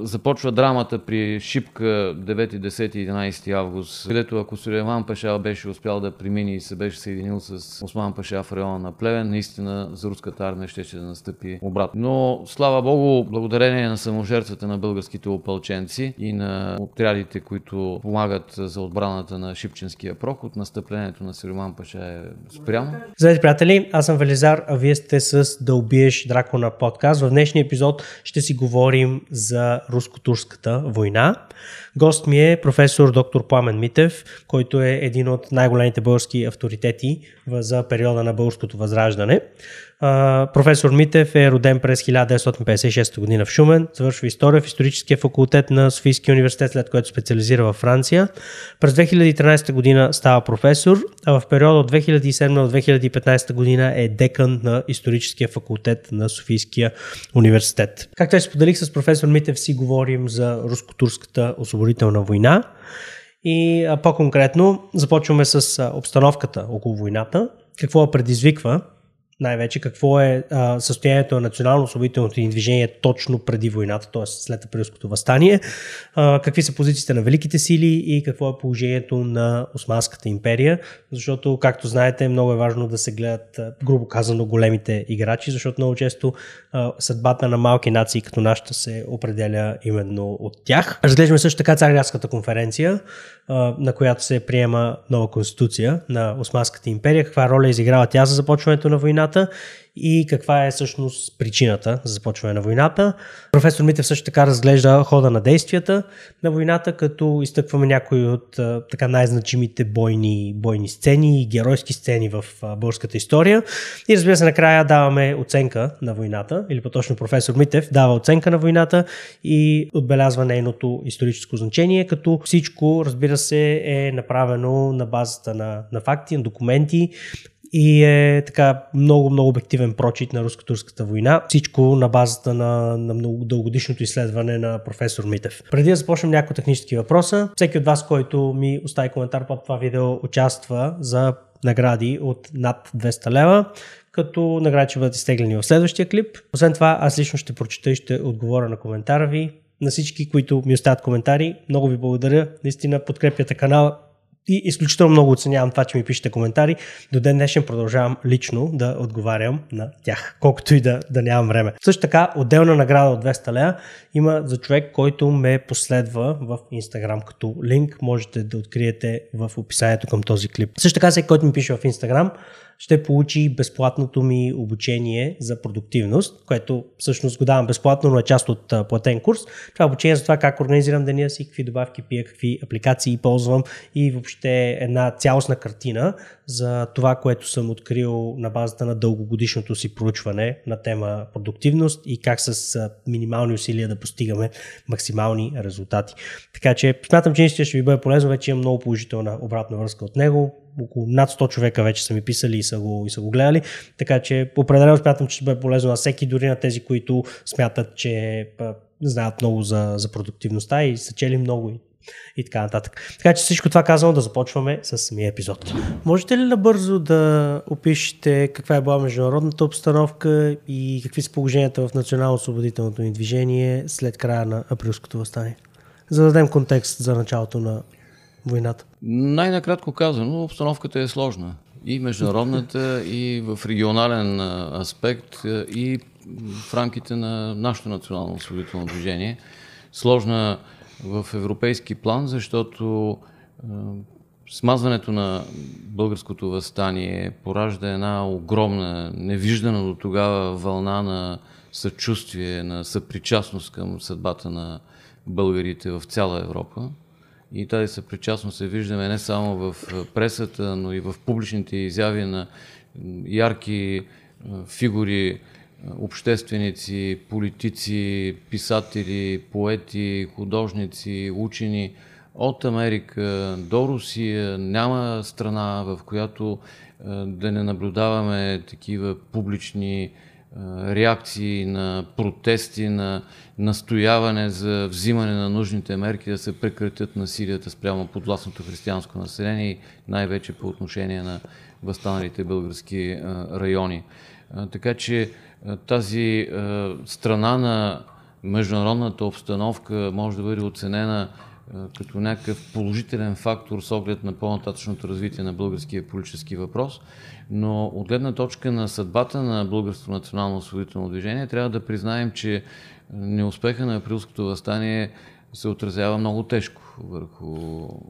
Започва драмата при Шипка 9, 10, 11 август, където ако Сулейман Паша беше успял да премини и се беше съединил с Осман Паша в района на Плевен, наистина за руската армия ще, ще да настъпи обратно. Но, слава Богу, благодарение на саможертвата на българските опълченци и на отрядите, които помагат за отбраната на Шипченския проход, настъплението на Сулейман Паша е спрямо. Здравейте, приятели! Аз съм Велизар, а вие сте с Да убиеш дракона подкаст. В днешния епизод ще си говорим за руско-турската война. Гост ми е професор доктор Пламен Митев, който е един от най-големите български авторитети за периода на българското възраждане. Професор Митев е роден през 1956 година в Шумен, завършва история в историческия факултет на Софийския университет, след което специализира във Франция. През 2013 година става професор, а в периода от 2007 до 2015 година е декан на историческия факултет на Софийския университет. Както споделих с професор Митев, си говорим за руско-турската освободителна война. И по-конкретно започваме с обстановката около войната, какво я предизвиква най-вече какво е а, състоянието на национално-освободителното ни движение точно преди войната, т.е. след априлското възстание, а, какви са позициите на великите сили и какво е положението на Османската империя, защото, както знаете, много е важно да се гледат, грубо казано, големите играчи, защото много често а, съдбата на малки нации като нашата се определя именно от тях. Разглеждаме също така Царградската конференция, на която се приема нова конституция на Османската империя, каква роля изиграва тя за започването на войната и каква е всъщност причината за започване на войната. Професор Митев също така разглежда хода на действията на войната, като изтъкваме някои от така най-значимите бойни, бойни сцени и геройски сцени в българската история. И разбира се, накрая даваме оценка на войната, или по-точно професор Митев дава оценка на войната и отбелязва нейното историческо значение, като всичко, разбира се, е направено на базата на, на факти, на документи, и е така много, много обективен прочит на руско-турската война. Всичко на базата на, на много дългогодишното изследване на професор Митев. Преди да започнем някои технически въпроса, всеки от вас, който ми остави коментар под това видео, участва за награди от над 200 лева, като награди ще бъдат изтеглени в следващия клип. Освен това, аз лично ще прочета и ще отговоря на коментара ви. На всички, които ми оставят коментари, много ви благодаря. Наистина подкрепяте канала и изключително много оценявам това, че ми пишете коментари. До ден днешен продължавам лично да отговарям на тях, колкото и да, да нямам време. Също така, отделна награда от 200 лея има за човек, който ме последва в Instagram като линк. Можете да откриете в описанието към този клип. Също така, всеки, който ми пише в Instagram, ще получи безплатното ми обучение за продуктивност, което всъщност го давам безплатно, но е част от платен курс. Това е обучение за това как организирам деня си, какви добавки пия, какви апликации ползвам и въобще една цялостна картина за това, което съм открил на базата на дългогодишното си проучване на тема продуктивност и как с минимални усилия да постигаме максимални резултати. Така че смятам, че наистина ще ви бъде полезно, вече имам много положителна обратна връзка от него около над 100 човека вече са ми писали и са го, и са го гледали, така че определено смятам, че ще бъде полезно на всеки, дори на тези, които смятат, че знаят много за, за продуктивността и са чели много и и така нататък. Така че всичко това казано да започваме с самия епизод. Можете ли набързо да опишете каква е била международната обстановка и какви са положенията в национално-освободителното ни движение след края на априлското възстание? За да дадем контекст за началото на войната? Най-накратко казано, обстановката е сложна. И международната, и в регионален аспект, и в рамките на нашето национално освободително движение. Сложна в европейски план, защото смазването на българското възстание поражда една огромна, невиждана до тогава вълна на съчувствие, на съпричастност към съдбата на българите в цяла Европа. И тази съпричастност се виждаме не само в пресата, но и в публичните изяви на ярки фигури, общественици, политици, писатели, поети, художници, учени от Америка до Русия. Няма страна, в която да не наблюдаваме такива публични реакции на протести, на настояване за взимане на нужните мерки да се прекратят насилията спрямо подвластното християнско население и най-вече по отношение на възстаналите български така че тази страна на международната обстановка може да бъде оценена като някакъв положителен фактор с оглед на по-нататъчното развитие на българския политически въпрос, но от гледна точка на съдбата на Българското национално освободително движение трябва да признаем, че неуспеха на априлското възстание се отразява много тежко върху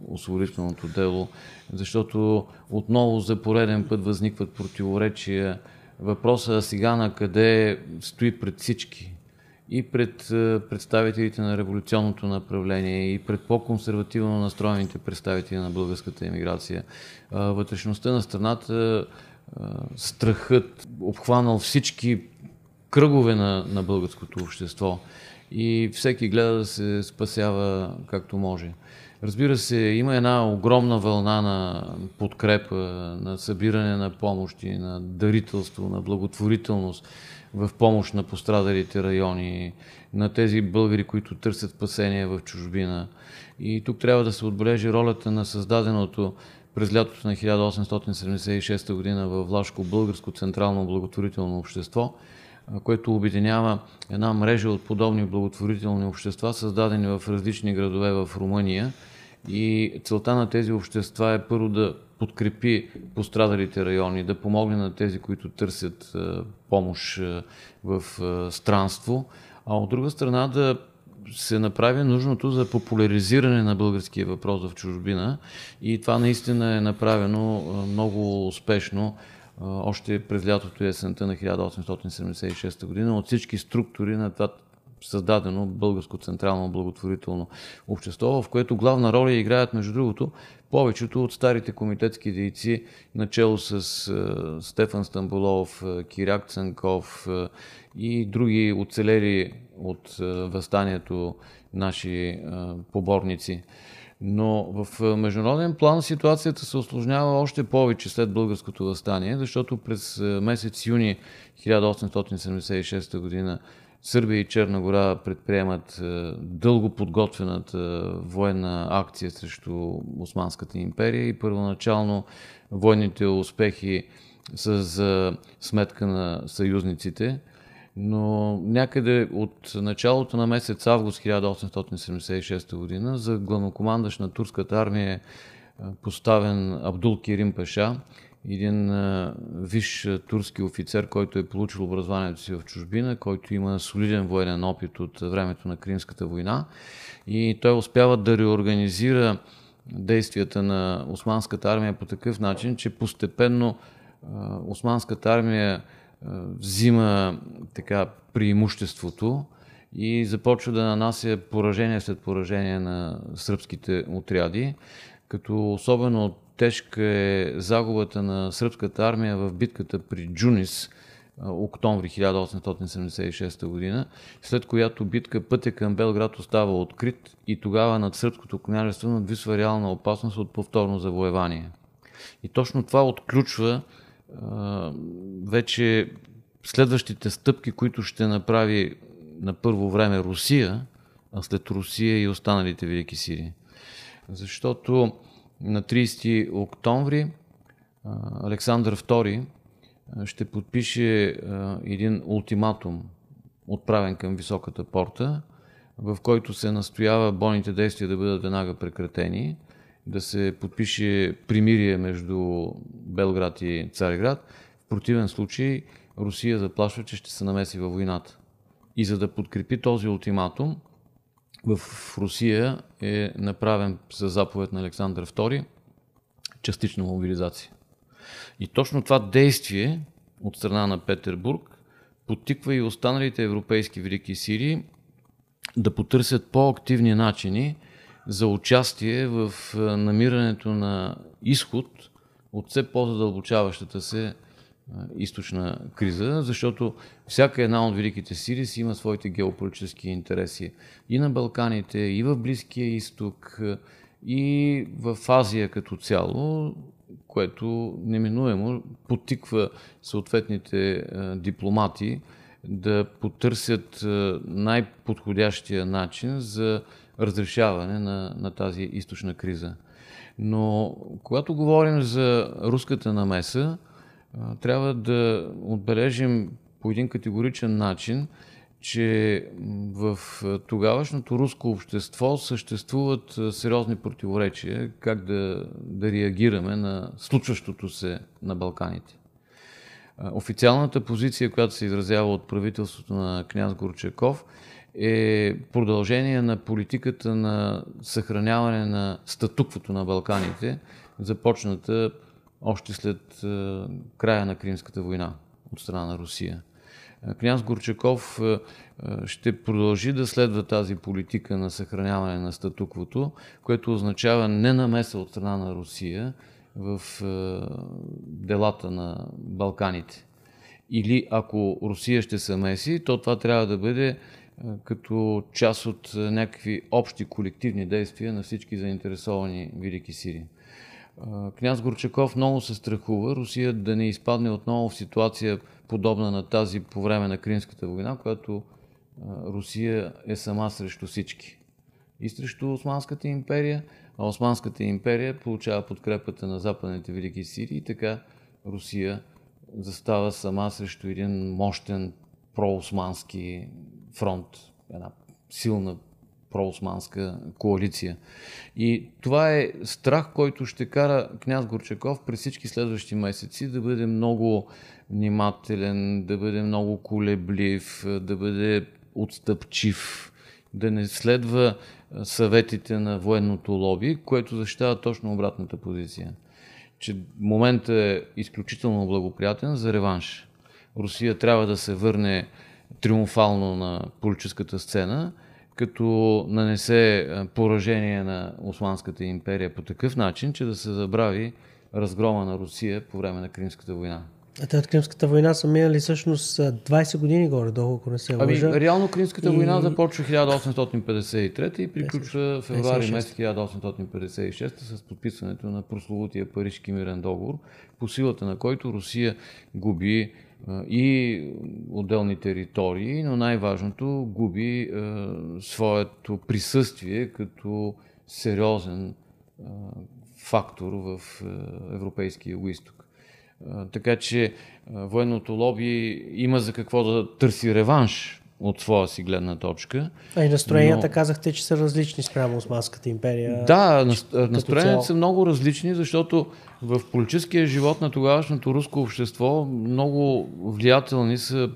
освободителното дело, защото отново за пореден път възникват противоречия. Въпросът сега на къде стои пред всички и пред представителите на революционното направление и пред по-консервативно настроените представители на българската емиграция. Вътрешността на страната, страхът обхванал всички кръгове на, на българското общество и всеки гледа да се спасява както може. Разбира се, има една огромна вълна на подкрепа, на събиране на помощи, на дарителство, на благотворителност в помощ на пострадалите райони, на тези българи, които търсят спасение в чужбина. И тук трябва да се отбележи ролята на създаденото през лятото на 1876 година в Влашко българско централно благотворително общество, което обединява една мрежа от подобни благотворителни общества, създадени в различни градове в Румъния. И целта на тези общества е първо да подкрепи пострадалите райони, да помогне на тези, които търсят помощ в странство, а от друга страна да се направи нужното за популяризиране на българския въпрос в чужбина. И това наистина е направено много успешно още през лятото и есента на 1876 година от всички структури на това създадено Българско централно благотворително общество, в което главна роля играят, между другото, повечето от старите комитетски дейци, начало с е, Стефан Стамбулов, е, Киряк Цанков е, и други оцелели от възстанието наши поборници. Но в международен план ситуацията се осложнява още повече след българското възстание, защото през месец юни 1876 година Сърбия и Черна гора предприемат дълго подготвената военна акция срещу Османската империя и първоначално военните успехи са за сметка на съюзниците – но някъде от началото на месец август 1876 година за главнокомандащ на турската армия е поставен Абдул Кирим Паша, един виш турски офицер, който е получил образованието си в чужбина, който има солиден военен опит от времето на Кримската война. И той успява да реорганизира действията на османската армия по такъв начин, че постепенно османската армия взима така преимуществото и започва да нанася поражение след поражение на сръбските отряди, като особено тежка е загубата на сръбската армия в битката при Джунис, октомври 1876 година, след която битка пътя към Белград остава открит и тогава над сръбското княжество надвисва реална опасност от повторно завоевание. И точно това отключва вече следващите стъпки, които ще направи на първо време Русия, а след Русия и останалите велики сили. Защото на 30 октомври Александър II ще подпише един ултиматум, отправен към високата порта, в който се настоява бойните действия да бъдат веднага прекратени да се подпише примирие между Белград и Цареград. В противен случай Русия заплашва, че ще се намеси във войната. И за да подкрепи този ултиматум, в Русия е направен за заповед на Александър II частична мобилизация. И точно това действие от страна на Петербург подтиква и останалите европейски велики сили да потърсят по-активни начини за участие в намирането на изход от все по-задълбочаващата се източна криза, защото всяка една от великите сили си има своите геополитически интереси и на Балканите, и в Близкия изток, и в Азия като цяло, което неминуемо потиква съответните дипломати да потърсят най-подходящия начин за разрешаване на, на тази източна криза. Но когато говорим за руската намеса, трябва да отбележим по един категоричен начин, че в тогавашното руско общество съществуват сериозни противоречия как да, да реагираме на случващото се на Балканите. Официалната позиция, която се изразява от правителството на княз Горчаков, е продължение на политиката на съхраняване на статуквото на Балканите, започната още след края на Кримската война от страна на Русия. Княз Горчаков ще продължи да следва тази политика на съхраняване на статуквото, което означава не намеса от страна на Русия в делата на Балканите. Или ако Русия ще се меси, то това трябва да бъде като част от някакви общи колективни действия на всички заинтересовани велики сили. Княз Горчаков много се страхува Русия да не изпадне отново в ситуация подобна на тази по време на Кримската война, която Русия е сама срещу всички. И срещу Османската империя, а Османската империя получава подкрепата на западните велики сили и така Русия застава сама срещу един мощен проосмански фронт, една силна проосманска коалиция. И това е страх, който ще кара княз Горчаков през всички следващи месеци да бъде много внимателен, да бъде много колеблив, да бъде отстъпчив, да не следва съветите на военното лоби, което защитава точно обратната позиция. Че моментът е изключително благоприятен за реванш. Русия трябва да се върне триумфално на политическата сцена, като нанесе поражение на Османската империя по такъв начин, че да се забрави разгрома на Русия по време на Кримската война. А те от Кримската война са минали всъщност 20 години горе-долу, ако не се лъжа. Ами, реално Кримската и... война започва 1853 и приключва февруари месец 1856 с подписването на прословутия Парижки мирен договор, по силата на който Русия губи и отделни територии, но най-важното губи е, своето присъствие като сериозен е, фактор в е, европейския изток. Така че военното лоби има за какво да търси реванш от своя си гледна точка. А и настроенията но... казахте, че са различни спрямо Османската империя. Да, настроенията са много различни, защото в политическия живот на тогавашното руско общество много влиятелни са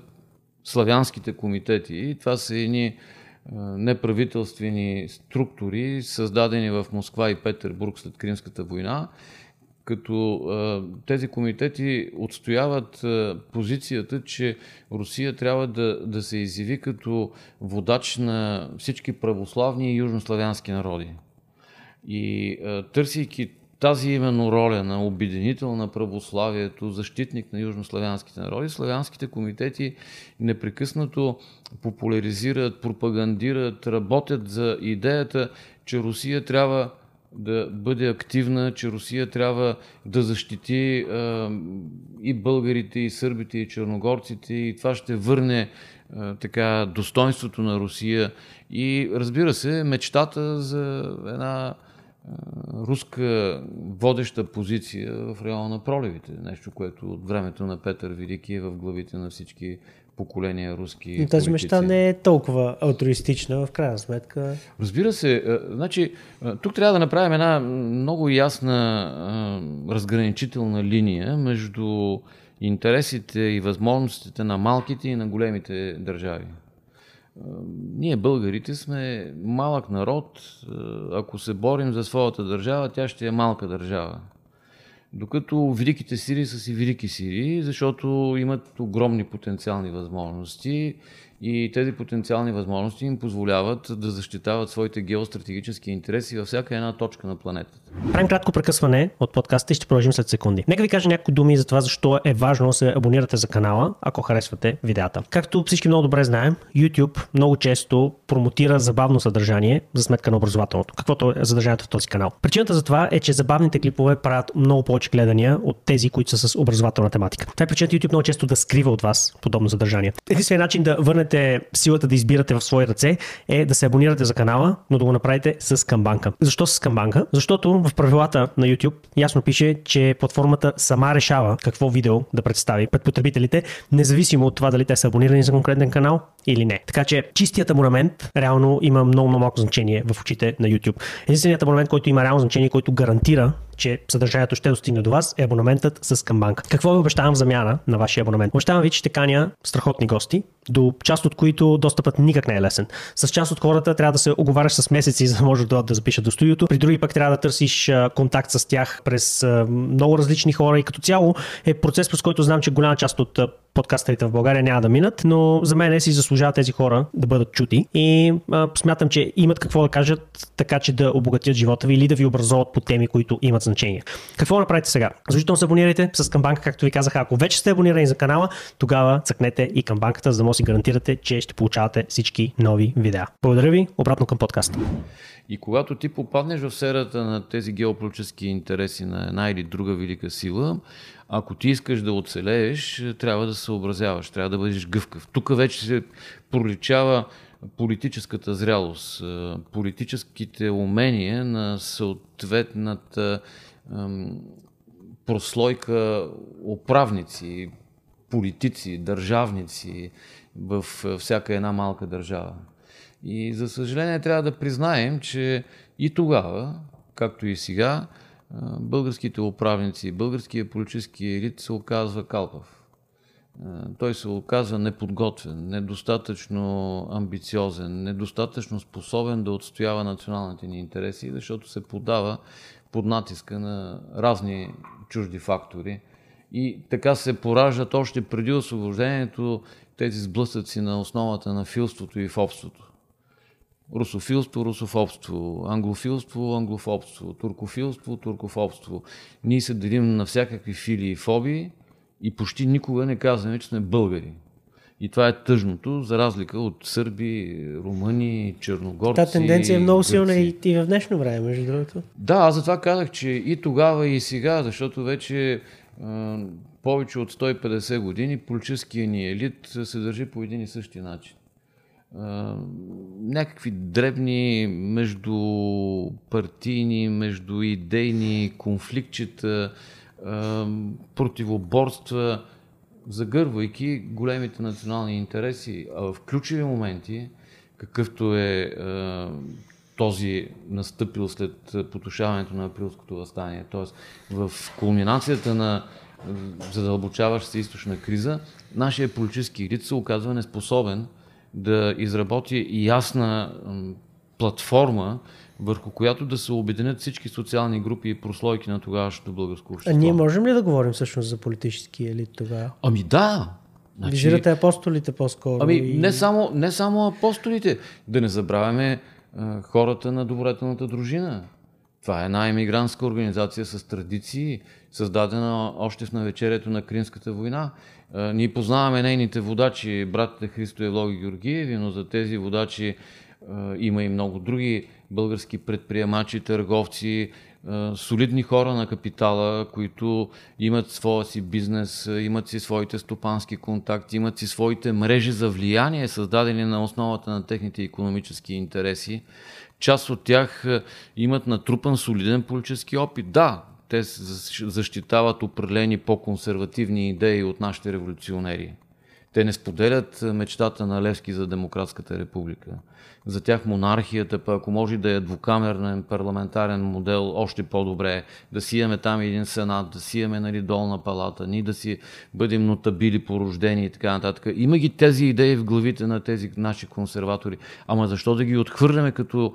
славянските комитети. И това са едни неправителствени структури, създадени в Москва и Петербург след Кримската война, като а, тези комитети отстояват а, позицията, че Русия трябва да, да се изяви като водач на всички православни и южнославянски народи. И търсейки тази именно роля на обединител на православието, защитник на южнославянските народи, славянските комитети непрекъснато популяризират, пропагандират, работят за идеята, че Русия трябва да бъде активна, че Русия трябва да защити а, и българите, и сърбите, и черногорците, и това ще върне а, така достоинството на Русия. И разбира се, мечтата за една руска водеща позиция в района на проливите. Нещо, което от времето на Петър Велики е в главите на всички поколения руски. Но тази мечта не е толкова алтруистична в крайна сметка. Разбира се. Значи, тук трябва да направим една много ясна разграничителна линия между интересите и възможностите на малките и на големите държави. Ние българите сме малък народ. Ако се борим за своята държава, тя ще е малка държава. Докато великите сили са си велики сили, защото имат огромни потенциални възможности и тези потенциални възможности им позволяват да защитават своите геостратегически интереси във всяка една точка на планетата. Правим кратко прекъсване от подкаста и ще продължим след секунди. Нека ви кажа някои думи за това защо е важно да се абонирате за канала, ако харесвате видеята. Както всички много добре знаем, YouTube много често промотира забавно съдържание за сметка на образователното, каквото е съдържанието в този канал. Причината за това е, че забавните клипове правят много повече гледания от тези, които са с образователна тематика. Това е причината YouTube много често да скрива от вас подобно съдържание. Единственият начин да върнете имате силата да избирате в свои ръце, е да се абонирате за канала, но да го направите с камбанка. Защо с камбанка? Защото в правилата на YouTube ясно пише, че платформата сама решава какво видео да представи пред потребителите, независимо от това дали те са абонирани за конкретен канал или не. Така че чистият абонамент реално има много, много малко значение в очите на YouTube. Единственият абонамент, който има реално значение, който гарантира че съдържанието ще достигне до вас, е абонаментът с Камбанк. Какво ви обещавам в замяна на вашия абонамент? Обещавам ви, че ще каня страхотни гости, до част от които достъпът никак не е лесен. С част от хората трябва да се оговаряш с месеци, за да може да, да запишат до студиото. При други пък трябва да търсиш контакт с тях през много различни хора и като цяло е процес, през който знам, че голяма част от подкастерите в България няма да минат, но за мен си заслужават тези хора да бъдат чути и а, смятам, че имат какво да кажат, така че да обогатят живота ви или да ви образоват по теми, които имат значение. Какво направите сега? Задължително се абонирайте с камбанка, както ви казах. Ако вече сте абонирани за канала, тогава цъкнете и камбанката, за да може да си гарантирате, че ще получавате всички нови видеа. Благодаря ви, обратно към подкаста. И когато ти попаднеш в сферата на тези геополитически интереси на една или друга велика сила, ако ти искаш да оцелееш, трябва да съобразяваш, трябва да бъдеш гъвкав. Тук вече се проличава политическата зрялост, политическите умения на съответната прослойка управници, политици, държавници в всяка една малка държава. И за съжаление трябва да признаем, че и тогава, както и сега, българските управници, българския политически елит се оказва калпав. Той се оказва неподготвен, недостатъчно амбициозен, недостатъчно способен да отстоява националните ни интереси, защото се подава под натиска на разни чужди фактори. И така се пораждат още преди освобождението тези сблъсъци на основата на филството и фобството русофилство, русофобство, англофилство, англофобство, туркофилство, туркофобство. Ние се делим на всякакви фили и фобии и почти никога не казваме, че сме българи. И това е тъжното, за разлика от сърби, румъни, черногорци. Та тенденция е много силна и, и в днешно време, между другото. Да, аз затова казах, че и тогава, и сега, защото вече е, повече от 150 години политическия ни елит се държи по един и същи начин някакви дребни между партийни, между идейни конфликтчета, противоборства, загървайки големите национални интереси, а в ключови моменти, какъвто е този настъпил след потушаването на априлското възстание, т.е. в кулминацията на задълбочаваща се източна криза, нашия политически елит се оказва неспособен да изработи ясна платформа, върху която да се обединят всички социални групи и прослойки на тогавашното българско общество. А ние можем ли да говорим всъщност за политически елит тогава? Ами да! Значи... Визирате апостолите по-скоро. Ами и... не, само, не само апостолите. Да не забравяме а, хората на добротелната дружина. Това е една емигрантска организация с традиции, създадена още в навечерието на Кримската война. Ние познаваме нейните водачи, братите Христо и Логи Георгиеви, но за тези водачи има и много други български предприемачи, търговци, солидни хора на капитала, които имат своя си бизнес, имат си своите стопански контакти, имат си своите мрежи за влияние, създадени на основата на техните економически интереси. Част от тях имат натрупан солиден политически опит. Да, те защитават определени по-консервативни идеи от нашите революционери. Те не споделят мечтата на Левски за Демократската република. За тях монархията, па ако може да е двукамерен парламентарен модел, още по-добре. Да си имаме там един сенат, да си имаме нали, долна палата, ние да си бъдем нотабили по рождение и така нататък. Има ги тези идеи в главите на тези наши консерватори. Ама защо да ги отхвърляме като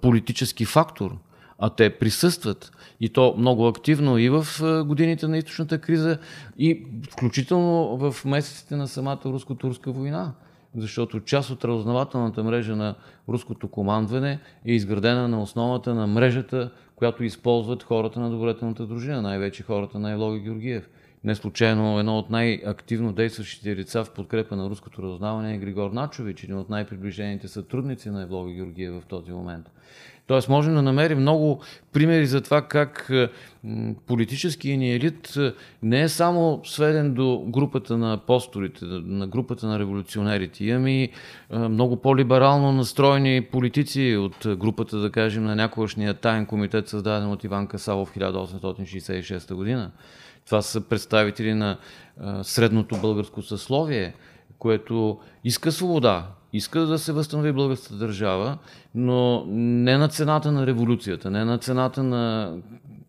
политически фактор? А те присъстват. И то много активно и в годините на източната криза, и включително в месеците на самата руско-турска война. Защото част от разузнавателната мрежа на руското командване е изградена на основата на мрежата, която използват хората на добротелната дружина, най-вече хората на Елоги Георгиев. Не случайно едно от най-активно действащите лица в подкрепа на руското разузнаване е Григор Начович, един от най-приближените сътрудници на Евлога Георгиев в този момент. Тоест можем да намерим много примери за това как политическия ни елит не е само сведен до групата на апостолите, на групата на революционерите. Имаме и много по-либерално настроени политици от групата, да кажем, на някогашния таен комитет, създаден от Иван Касалов в 1866 година. Това са представители на средното българско съсловие, което иска свобода, иска да се възстанови българската държава, но не на цената на революцията, не на цената на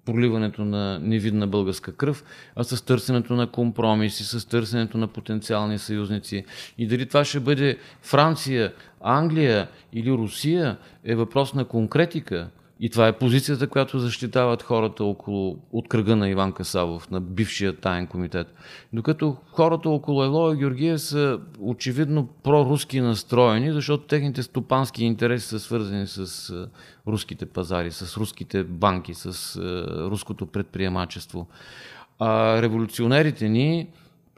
проливането на невидна българска кръв, а с търсенето на компромиси, с търсенето на потенциални съюзници. И дали това ще бъде Франция, Англия или Русия, е въпрос на конкретика. И това е позицията, която защитават хората около, от кръга на Иван Касавов, на бившия таен комитет. Докато хората около Елоя Георгиев са очевидно проруски настроени, защото техните стопански интереси са свързани с руските пазари, с руските банки, с руското предприемачество. А революционерите ни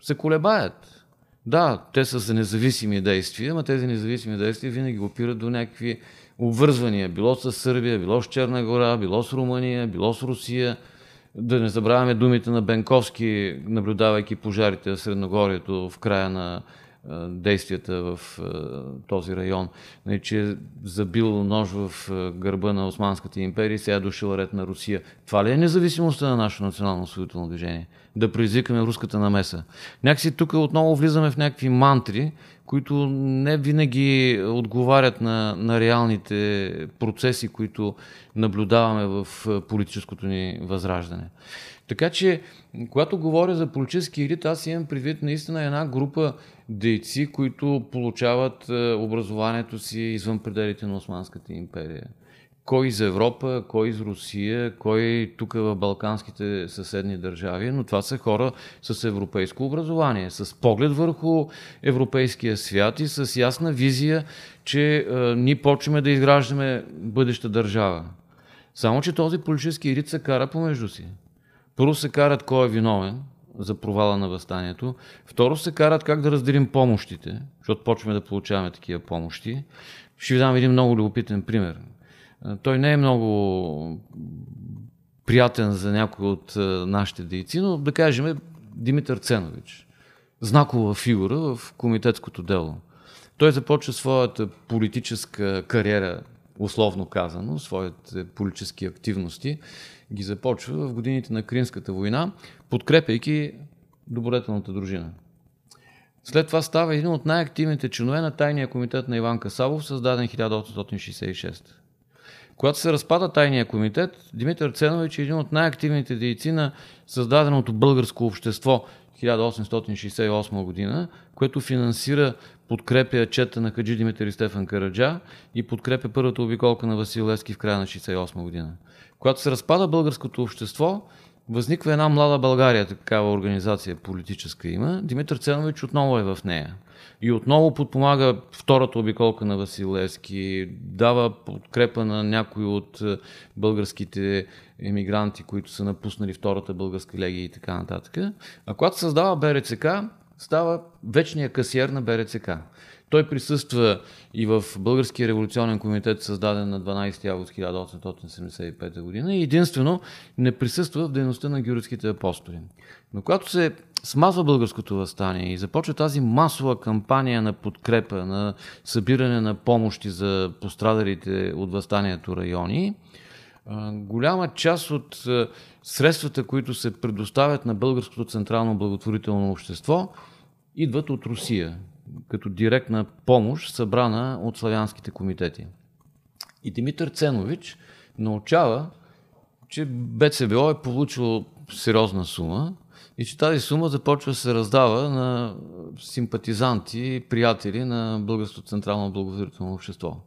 се колебаят. Да, те са за независими действия, но тези независими действия винаги опират до някакви обвързвания, било с Сърбия, било с Черна гора, било с Румъния, било с Русия. Да не забравяме думите на Бенковски, наблюдавайки пожарите в Средногорието в края на действията в този район, нали, че е забил нож в гърба на Османската империя и сега е дошъл ред на Русия. Това ли е независимостта на нашето национално освоително движение? Да предизвикаме руската намеса. Някакси тук отново влизаме в някакви мантри, които не винаги отговарят на, на реалните процеси, които наблюдаваме в политическото ни възраждане. Така че, когато говоря за политически елит, аз имам предвид наистина една група дейци, които получават образованието си извън пределите на Османската империя кой из Европа, кой из Русия, кой тук в балканските съседни държави, но това са хора с европейско образование, с поглед върху европейския свят и с ясна визия, че а, ние почваме да изграждаме бъдеща държава. Само, че този политически елит се кара помежду си. Първо се карат кой е виновен за провала на възстанието. Второ се карат как да разделим помощите, защото почваме да получаваме такива помощи. Ще ви дам един много любопитен пример. Той не е много приятен за някой от нашите дейци, но да кажем Димитър Ценович. Знакова фигура в комитетското дело. Той започва своята политическа кариера, условно казано, своите политически активности, ги започва в годините на Кримската война, подкрепяйки добродетелната дружина. След това става един от най-активните членове на тайния комитет на Иван Касабов, създаден 1866. Когато се разпада тайния комитет, Димитър Ценович е един от най-активните дейци на създаденото българско общество 1868 година, което финансира подкрепя чета на Хаджи Димитър и Стефан Караджа и подкрепя първата обиколка на Васил Лески в края на 68 година. Когато се разпада българското общество, възниква една млада България, такава организация политическа има. Димитър Ценович отново е в нея. И отново подпомага втората обиколка на Василевски, дава подкрепа на някои от е, българските емигранти, които са напуснали втората българска легия и така нататък. А когато създава БРЦК, става вечния касиер на БРЦК. Той присъства и в Българския революционен комитет, създаден на 12 август 1875 година и единствено не присъства в дейността на георгските апостоли. Но когато се смазва българското възстание и започва тази масова кампания на подкрепа, на събиране на помощи за пострадалите от възстанието райони, голяма част от средствата, които се предоставят на Българското централно благотворително общество, идват от Русия, като директна помощ, събрана от славянските комитети. И Димитър Ценович научава, че БЦБО е получило сериозна сума, и че тази сума започва да се раздава на симпатизанти, приятели на Българското централно благотворително общество.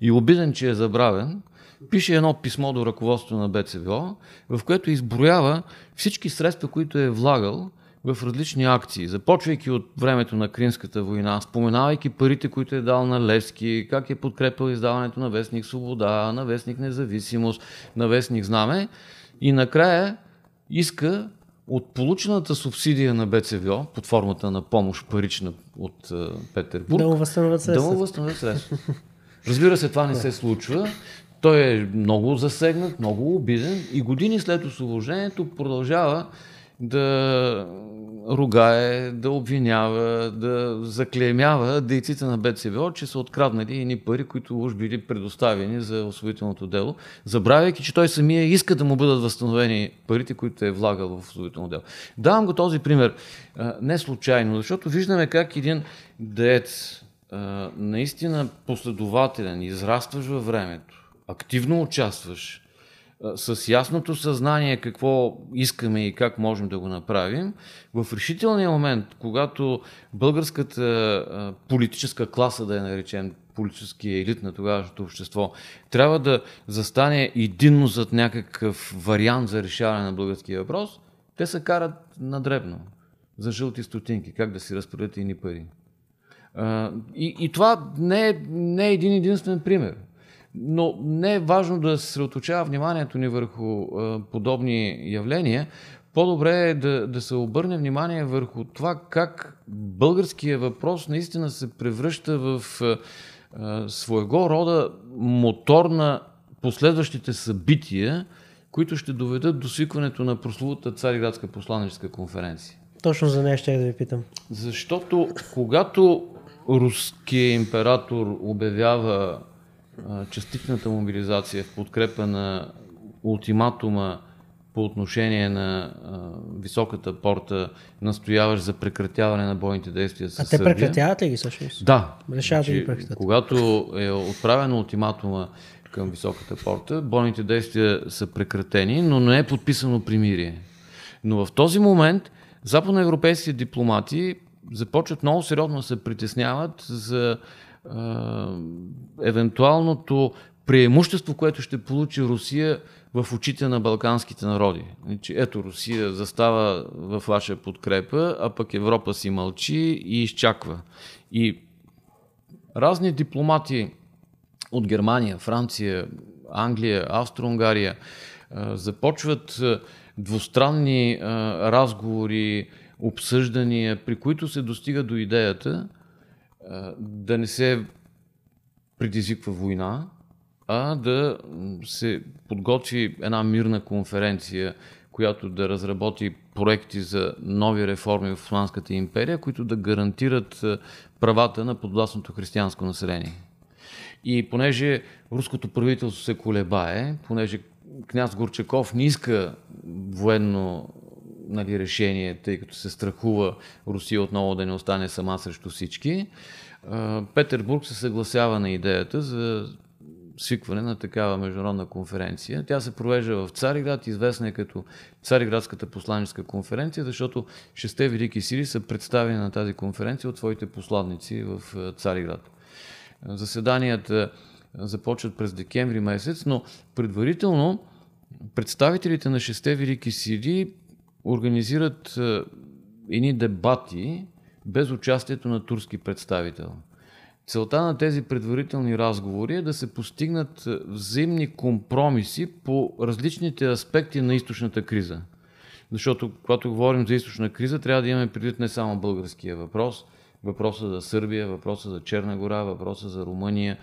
И обиден, че е забравен, пише едно писмо до ръководството на БЦВО, в което изброява всички средства, които е влагал в различни акции, започвайки от времето на Кримската война, споменавайки парите, които е дал на Левски, как е подкрепил издаването на Вестник Свобода, на Вестник Независимост, на Вестник Знаме и накрая иска от получената субсидия на БЦВО под формата на помощ парична от uh, Петербург. Да му възстановят средства. Да възстановят средства. Разбира се, това не се случва. Той е много засегнат, много обиден и години след освобождението продължава да ругае, да обвинява, да заклеймява дейците на БЦВО, че са откраднали едни пари, които уж били предоставени за освоителното дело, забравяйки, че той самия иска да му бъдат възстановени парите, които е влагал в освоително дело. Давам го този пример не случайно, защото виждаме как един деец, наистина последователен, израстваш във времето, активно участваш, с ясното съзнание какво искаме и как можем да го направим, в решителния момент, когато българската политическа класа, да я наречем, политическия елит на тогавашното общество, трябва да застане единно зад някакъв вариант за решаване на българския въпрос, те се карат на дребно за жълти стотинки, как да си разпределят ини пари. И, и това не е, не е един единствен пример. Но не е важно да се съсредоточава вниманието ни върху а, подобни явления. По-добре е да, да се обърне внимание върху това как българския въпрос наистина се превръща в а, своего рода мотор на последващите събития, които ще доведат до свикването на прословута Цариградска посланническа конференция. Точно за нея ще да ви питам. Защото когато руският император обявява частичната мобилизация в подкрепа на ултиматума по отношение на а, високата порта, настояваш за прекратяване на бойните действия с А те Сърбия. прекратяват ли ги всъщност? Да. Решават да ги Значи, прекратят. когато е отправено ултиматума към високата порта, бойните действия са прекратени, но не е подписано примирие. Но в този момент западноевропейските дипломати започват много сериозно да се притесняват за евентуалното преимущество, което ще получи Русия в очите на балканските народи. Значи, ето Русия застава в ваша подкрепа, а пък Европа си мълчи и изчаква. И разни дипломати от Германия, Франция, Англия, Австро-Унгария започват двустранни разговори, обсъждания, при които се достига до идеята да не се предизвиква война, а да се подготви една мирна конференция, която да разработи проекти за нови реформи в Османската империя, които да гарантират правата на подвластното християнско население. И понеже руското правителство се колебае, понеже княз Горчаков не иска военно нали, решение, тъй като се страхува Русия отново да не остане сама срещу всички, Петербург се съгласява на идеята за свикване на такава международна конференция. Тя се провежда в Цариград, известна е като Цариградската посланническа конференция, защото шесте велики сили са представени на тази конференция от своите посланници в Цариград. Заседанията започват през декември месец, но предварително представителите на шесте велики сили организират е, едни дебати без участието на турски представител. Целта на тези предварителни разговори е да се постигнат е, взаимни компромиси по различните аспекти на източната криза. Защото, когато говорим за източна криза, трябва да имаме предвид не само българския въпрос, въпроса за Сърбия, въпроса за Черна гора, въпроса за Румъния.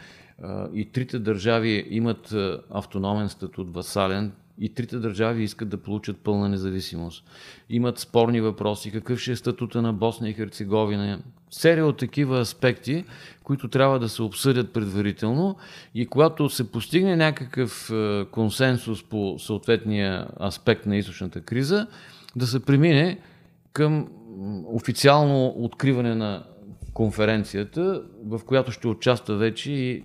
И трите държави имат автономен статут, васален, и трите държави искат да получат пълна независимост. Имат спорни въпроси, какъв ще е статута на Босна и Херцеговина. Серия от такива аспекти, които трябва да се обсъдят предварително и когато се постигне някакъв консенсус по съответния аспект на източната криза, да се премине към официално откриване на конференцията, в която ще участва вече и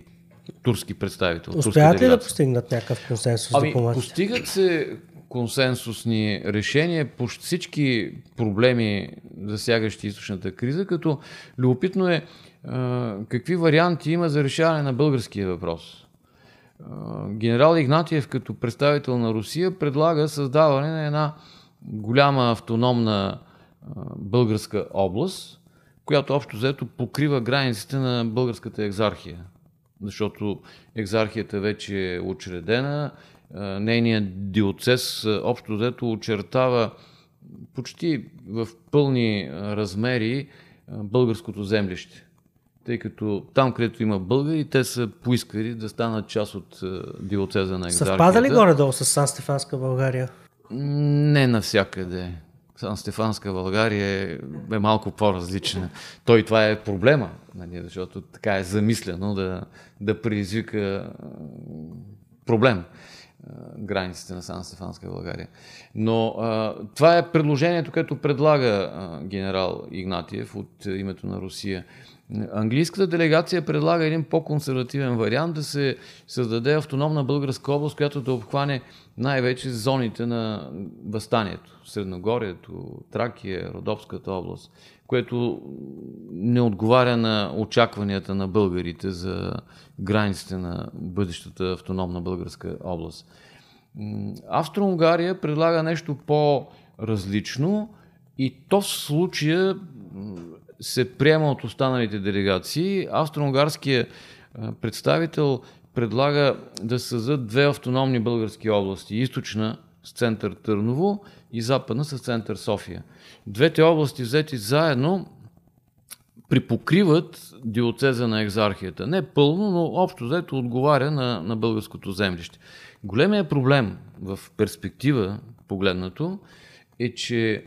турски представител. Успяват ли да постигнат някакъв консенсус ами? Постигат се консенсусни решения по всички проблеми, засягащи източната криза, като любопитно е какви варианти има за решаване на българския въпрос. Генерал Игнатиев като представител на Русия предлага създаване на една голяма автономна българска област, която общо взето покрива границите на българската екзархия защото екзархията вече е учредена, нейният диоцес общо взето очертава почти в пълни размери българското землище. Тъй като там, където има българи, те са поискали да станат част от диоцеза на екзархията. Съвпада ли горе-долу с Сан Стефанска България? Не навсякъде. Сан Стефанска България е, е малко по-различна. Той това е проблема, нали, защото така е замислено да, да предизвика проблем границите на Сан Стефанска България. Но това е предложението, което предлага генерал Игнатиев от името на Русия. Английската делегация предлага един по-консервативен вариант да се създаде автономна българска област, която да обхване най-вече зоните на възстанието. Средногорието, Тракия, Родопската област, което не отговаря на очакванията на българите за границите на бъдещата автономна българска област. Австро-Унгария предлага нещо по-различно и то в случая се приема от останалите делегации. Австро-унгарският представител предлага да създадат две автономни български области. Източна с център Търново и западна с център София. Двете области взети заедно припокриват диоцеза на екзархията. Не пълно, но общо взето отговаря на, на българското землище. Големия проблем в перспектива погледнато е, че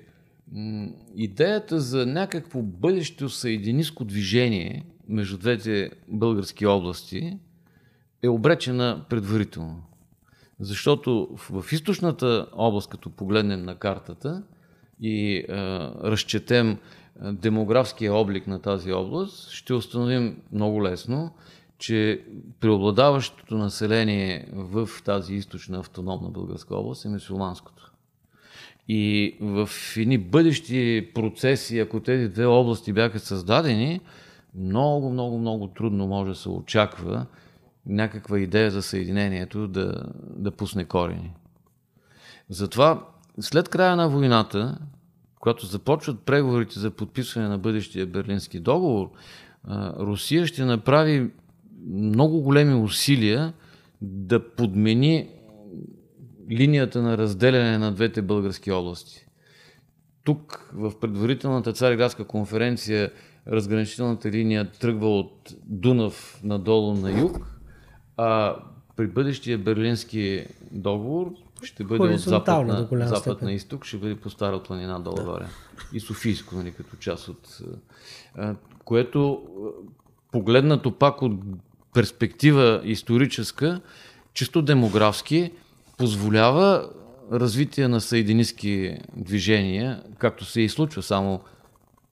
идеята за някакво бъдещо съединиско движение между двете български области е обречена предварително. Защото в, източната област, като погледнем на картата и а, разчетем демографския облик на тази област, ще установим много лесно, че преобладаващото население в тази източна автономна българска област е мусулманското. И в едни бъдещи процеси, ако тези две области бяха създадени, много, много, много трудно може да се очаква някаква идея за съединението да, да пусне корени. Затова след края на войната, когато започват преговорите за подписване на бъдещия Берлински договор, Русия ще направи много големи усилия да подмени линията на разделяне на двете български области. Тук в предварителната цареградска конференция разграничителната линия тръгва от Дунав надолу на юг, а при бъдещия берлински договор ще бъде от запад на, запад на изток, ще бъде по Стара планина долу-горе. Да. И Софийско, нали, като част от... Което погледнато пак от перспектива историческа, чисто демографски, позволява развитие на съединистки движения, както се и случва само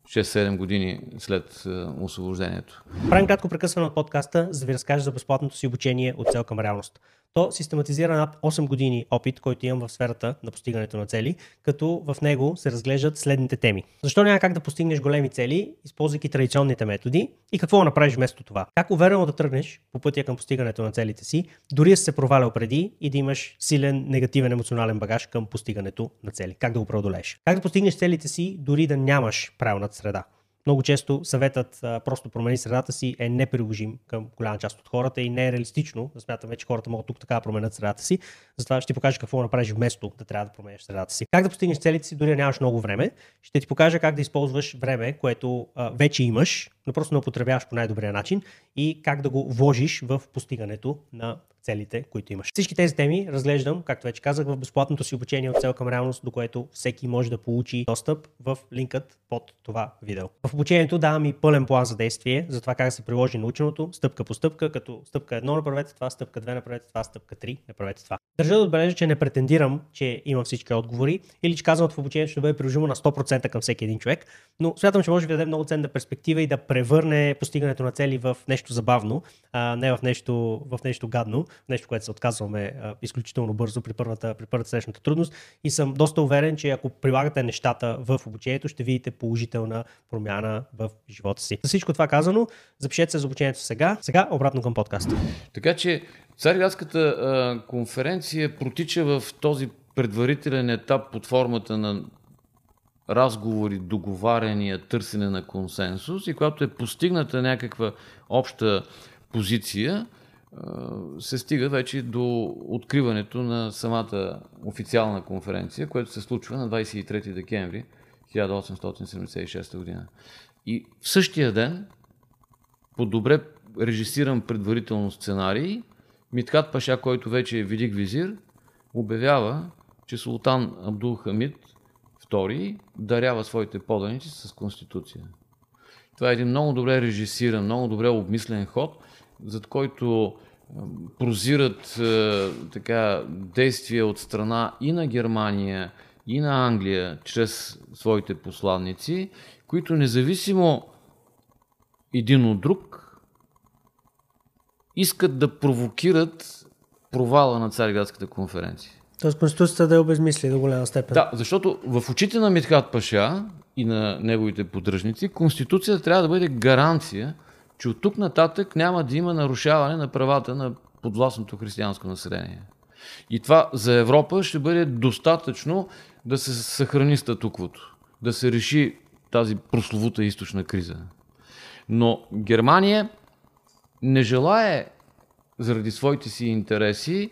6-7 години след е, освобождението. Правим кратко прекъсване от подкаста, за да ви разкажа за безплатното си обучение от цел към реалност. То систематизира над 8 години опит, който имам в сферата на постигането на цели, като в него се разглеждат следните теми. Защо няма как да постигнеш големи цели, използвайки традиционните методи и какво направиш вместо това? Как уверено да тръгнеш по пътя към постигането на целите си, дори да се провалял преди и да имаш силен негативен емоционален багаж към постигането на цели? Как да го преодолееш? Как да постигнеш целите си, дори да нямаш правилната среда? Много често съветът а, просто промени средата си е неприложим към голяма част от хората и не е реалистично да смятаме, че хората могат тук така да променят средата си. Затова ще ти покажа какво направиш вместо да трябва да промениш средата си. Как да постигнеш целите си, дори нямаш много време. Ще ти покажа как да използваш време, което а, вече имаш, но просто не употребяваш по най-добрия начин и как да го вложиш в постигането на целите, които имаш. Всички тези теми разглеждам, както вече казах, в безплатното си обучение от цел към реалност, до което всеки може да получи достъп в линкът под това видео. В обучението давам и пълен план за действие за това как се приложи наученото, стъпка по стъпка, като стъпка 1 направете това, стъпка 2 направете това, стъпка 3 направете това. Държа да отбележа, че не претендирам, че имам всички отговори или че казвам в обучението ще бъде приложимо на 100% към всеки един човек, но смятам, че може да даде много ценна перспектива и да превърне постигането на цели в нещо забавно, а не в нещо, в нещо гадно, нещо, което се отказваме а, изключително бързо при първата, при първата срещната трудност. И съм доста уверен, че ако прилагате нещата в обучението, ще видите положителна промяна в живота си. За всичко това казано, запишете се за обучението сега. Сега обратно към подкаста. Така че Цариградската конференция протича в този предварителен етап под формата на разговори, договаряния, търсене на консенсус и когато е постигната някаква обща позиция, се стига вече до откриването на самата официална конференция, което се случва на 23 декември 1876 година. И в същия ден, по добре режисиран предварително сценарий, Митхат Паша, който вече е велик визир, обявява, че султан Абдул Хамид II дарява своите поданици с конституция. Това е един много добре режисиран, много добре обмислен ход, зад който прозират е, така, действия от страна и на Германия, и на Англия, чрез своите посланници, които независимо един от друг, искат да провокират провала на Цариградската конференция. Тоест Конституцията да е обезмисли до голяма степен. Да, защото в очите на Митхат Паша и на неговите поддръжници, Конституцията трябва да бъде гаранция, че от тук нататък няма да има нарушаване на правата на подвластното християнско население. И това за Европа ще бъде достатъчно да се съхрани статуквото, да се реши тази прословута източна криза. Но Германия не желае заради своите си интереси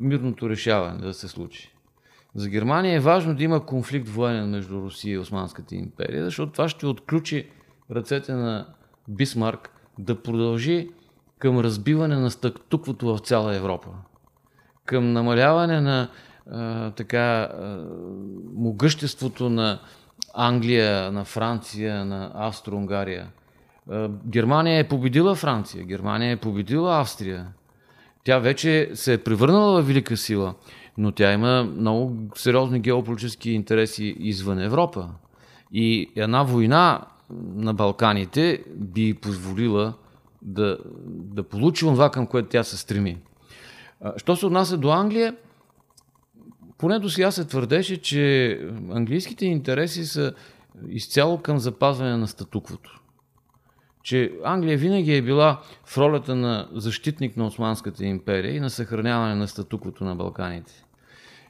мирното решаване да се случи. За Германия е важно да има конфликт военен между Русия и Османската империя, защото това ще отключи ръцете на Бисмарк да продължи към разбиване на стъктуквото в цяла Европа, към намаляване на а, така а, могъществото на Англия, на Франция, на Австро-Унгария. Германия е победила Франция, Германия е победила Австрия. Тя вече се е превърнала в велика сила, но тя има много сериозни геополитически интереси извън Европа. И една война на Балканите би позволила да, да получи това, към което тя се стреми. Що се отнася до Англия, поне до сега се твърдеше, че английските интереси са изцяло към запазване на статуквото. Че Англия винаги е била в ролята на защитник на Османската империя и на съхраняване на статуквото на Балканите.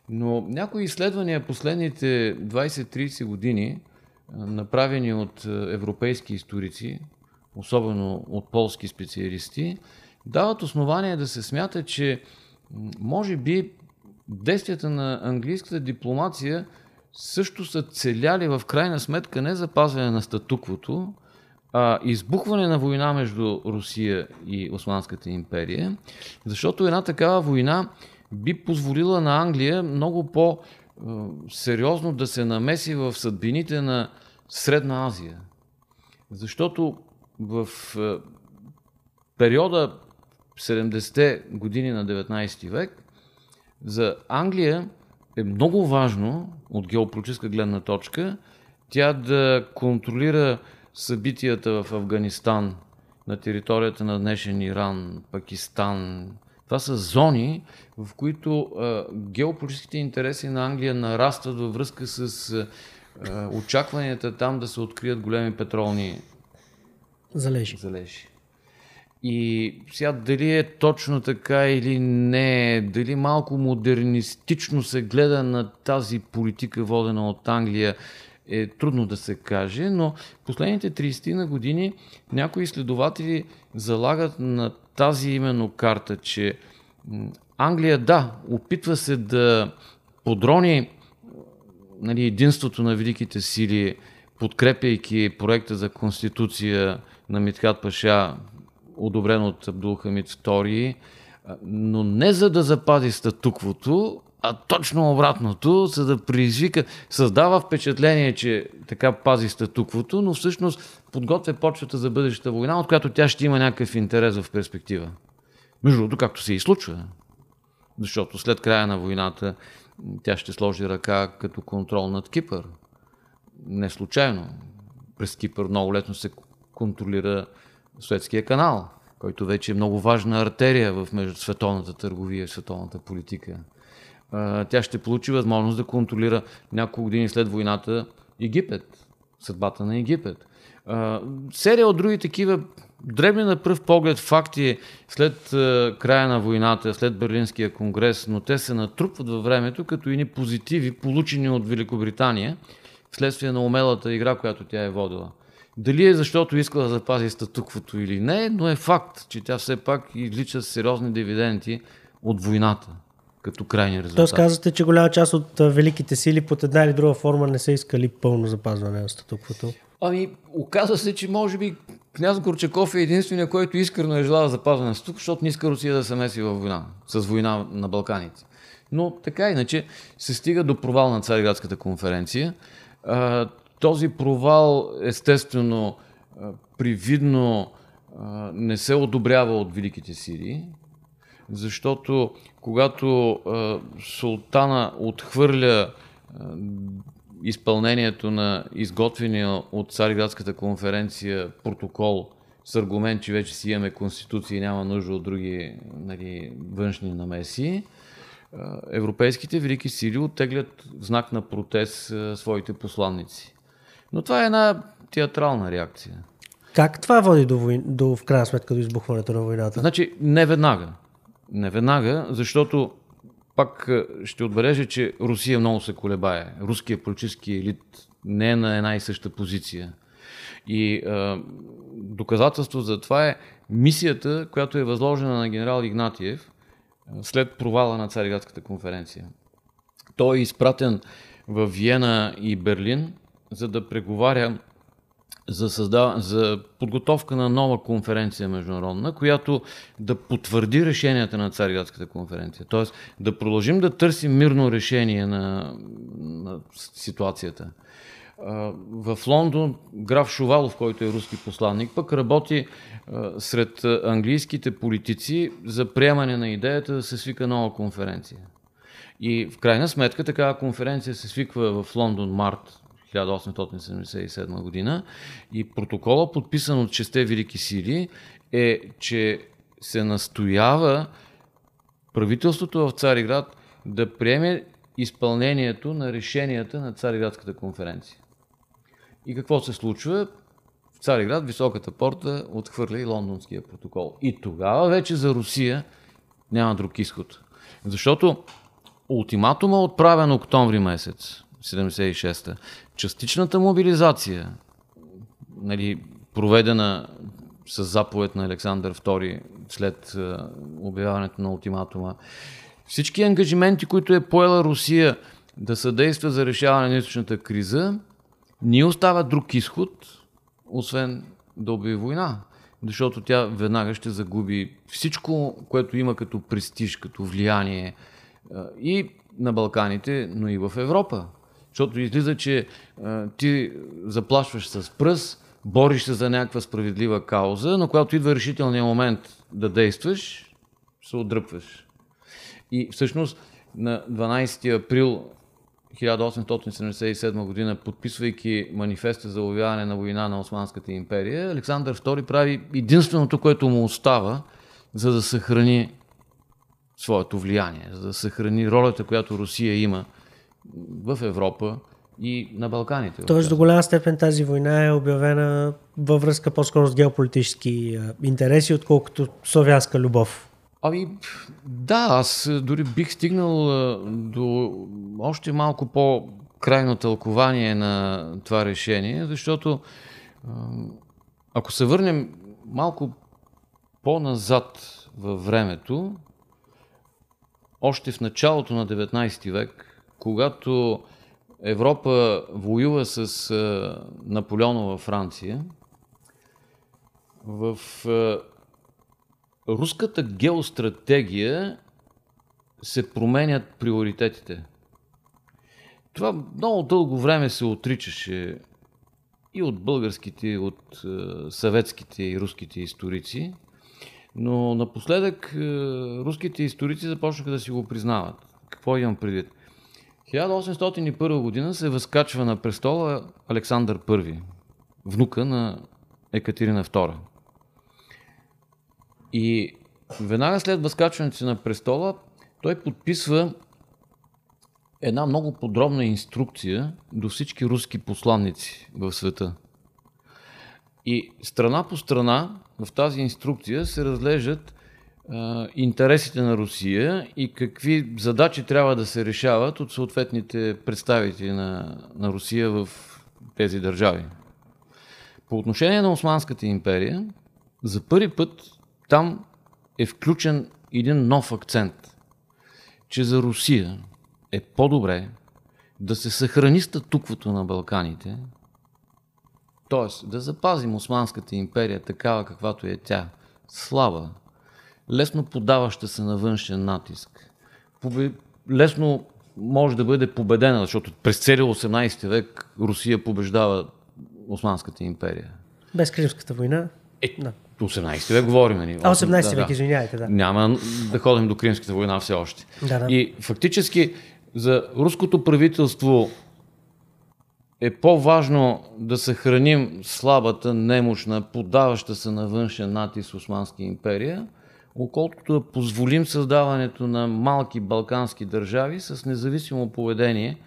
Но някои изследвания последните 20-30 години, направени от европейски историци, особено от полски специалисти, дават основание да се смята, че може би действията на английската дипломация също са целяли в крайна сметка не запазване на статуквото, а избухване на война между Русия и Османската империя, защото една такава война би позволила на Англия много по-сериозно да се намеси в съдбините на Средна Азия. Защото в е, периода 70-те години на 19 век за Англия е много важно от геополитическа гледна точка тя да контролира събитията в Афганистан, на територията на днешен Иран, Пакистан. Това са зони, в които а, геополитическите интереси на Англия нарастват във връзка с а, очакванията там да се открият големи петролни залежи. залежи. И сега дали е точно така или не, дали малко модернистично се гледа на тази политика, водена от Англия, е трудно да се каже, но последните 30 на години някои изследователи залагат на тази именно карта, че Англия, да, опитва се да подрони нали, единството на великите сили, подкрепяйки проекта за конституция на Митхат Паша, одобрен от Абдул Хамид II, но не за да запази статуквото, а точно обратното, за да предизвика, създава впечатление, че така пази статуквото, но всъщност подготвя почвата за бъдещата война, от която тя ще има някакъв интерес в перспектива. Между другото, както се и случва. Защото след края на войната тя ще сложи ръка като контрол над Кипър. Не случайно. През Кипър много лесно се контролира Суетския канал, който вече е много важна артерия в световната търговия и световната политика. Тя ще получи възможност да контролира няколко години след войната Египет, съдбата на Египет. Серия от други такива дребни на пръв поглед факти след края на войната, след Берлинския конгрес, но те се натрупват във времето като ини позитиви, получени от Великобритания, вследствие на умелата игра, която тя е водила. Дали е защото иска да запази статуквото или не, но е факт, че тя все пак излича сериозни дивиденти от войната като крайни резултат. Тоест казвате, че голяма част от великите сили под една или друга форма не са искали пълно запазване на статуквото. Ами, оказва се, че може би княз Горчаков е единствения, който искрено е желал запазване на статуквото, защото не иска Русия да се меси във война, с война на Балканите. Но така иначе се стига до провал на Цариградската конференция. Този провал, естествено, привидно не се одобрява от великите сили, защото когато а, султана отхвърля а, изпълнението на изготвения от Цариградската конференция протокол с аргумент, че вече си имаме конституция и няма нужда от други нали, външни намеси, европейските велики сили оттеглят знак на протест своите посланници. Но това е една театрална реакция. Как това води до, войн... до в крайна сметка до избухването на войната? Значи не веднага. Не веднага, защото пак ще отбележа, че Русия много се колебае. Руският политически елит не е на една и съща позиция. И е, доказателство за това е мисията, която е възложена на генерал Игнатиев след провала на Цариградската конференция. Той е изпратен в Виена и Берлин, за да преговаря за, създав... за подготовка на нова конференция международна, която да потвърди решенията на Цариградската конференция. Тоест да продължим да търсим мирно решение на, на ситуацията. В Лондон граф Шувалов, който е руски посланник, пък работи сред английските политици за приемане на идеята да се свика нова конференция. И в крайна сметка такава конференция се свиква в Лондон март 1877 година и протокола, подписан от шесте велики сили, е, че се настоява правителството в Цариград да приеме изпълнението на решенията на Цариградската конференция. И какво се случва? В Цариград високата порта отхвърля и лондонския протокол. И тогава вече за Русия няма друг изход. Защото ултиматума отправен октомври месец 76-та. Частичната мобилизация, нали, проведена с заповед на Александър II след обявяването на ултиматума, всички ангажименти, които е поела Русия да съдейства за решаване на източната криза, ни остава друг изход, освен да обяви война. Защото тя веднага ще загуби всичко, което има като престиж, като влияние и на Балканите, но и в Европа. Защото излиза, че а, ти заплашваш с пръст, бориш се за някаква справедлива кауза, но когато идва решителният момент да действаш, се отдръпваш. И всъщност на 12 април 1877 година, подписвайки манифеста за обявяване на война на Османската империя, Александър II прави единственото, което му остава, за да съхрани своето влияние, за да съхрани ролята, която Русия има в Европа и на Балканите. Тоест до голяма степен тази война е обявена във връзка по-скоро с геополитически интереси, отколкото славянска любов. Ами, да, аз дори бих стигнал до още малко по-крайно тълкование на това решение, защото ако се върнем малко по-назад във времето, още в началото на 19 век, когато Европа воюва с Наполеонова Франция, в руската геостратегия се променят приоритетите. Това много дълго време се отричаше и от българските, и от съветските и руските историци, но напоследък руските историци започнаха да си го признават. Какво имам предвид? 1801 година се възкачва на престола Александър I, внука на Екатерина II. И веднага след възкачването си на престола, той подписва една много подробна инструкция до всички руски посланници в света. И страна по страна в тази инструкция се разглеждат интересите на Русия и какви задачи трябва да се решават от съответните представители на, на Русия в тези държави. По отношение на Османската империя, за първи път там е включен един нов акцент, че за Русия е по-добре да се съхрани статуквото на Балканите, т.е. да запазим Османската империя такава каквато е тя, слаба, лесно подаваща се на външен натиск, лесно може да бъде победена, защото през целия 18 век Русия побеждава Османската империя. Без Кримската война? Е, да. 18 век говорим. Нали? А, 18 да, век, да. извиняйте, да. Няма да ходим до Кримската война все още. Да, да. И фактически за руското правителство е по-важно да съхраним слабата, немощна, подаваща се на външен натиск Османска империя, отколкото да позволим създаването на малки балкански държави с независимо поведение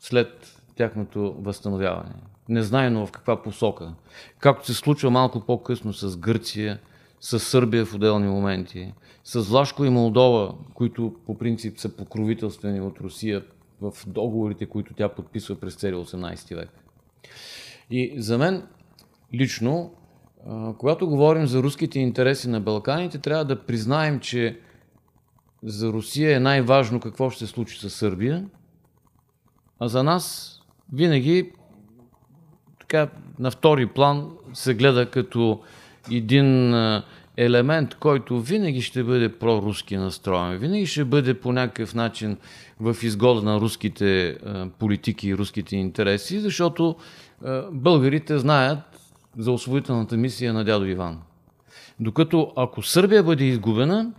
след тяхното възстановяване. Незнайно в каква посока. Както се случва малко по-късно с Гърция, с Сърбия в отделни моменти, с Влашко и Молдова, които по принцип са покровителствени от Русия в договорите, които тя подписва през целия 18 век. И за мен лично, когато говорим за руските интереси на Балканите, трябва да признаем, че за Русия е най-важно какво ще се случи с Сърбия, а за нас винаги така на втори план се гледа като един елемент, който винаги ще бъде проруски настроен, винаги ще бъде по някакъв начин в изгода на руските политики и руските интереси, защото българите знаят за освободителната мисия на дядо Иван. Докато ако Сърбия бъде изгубена,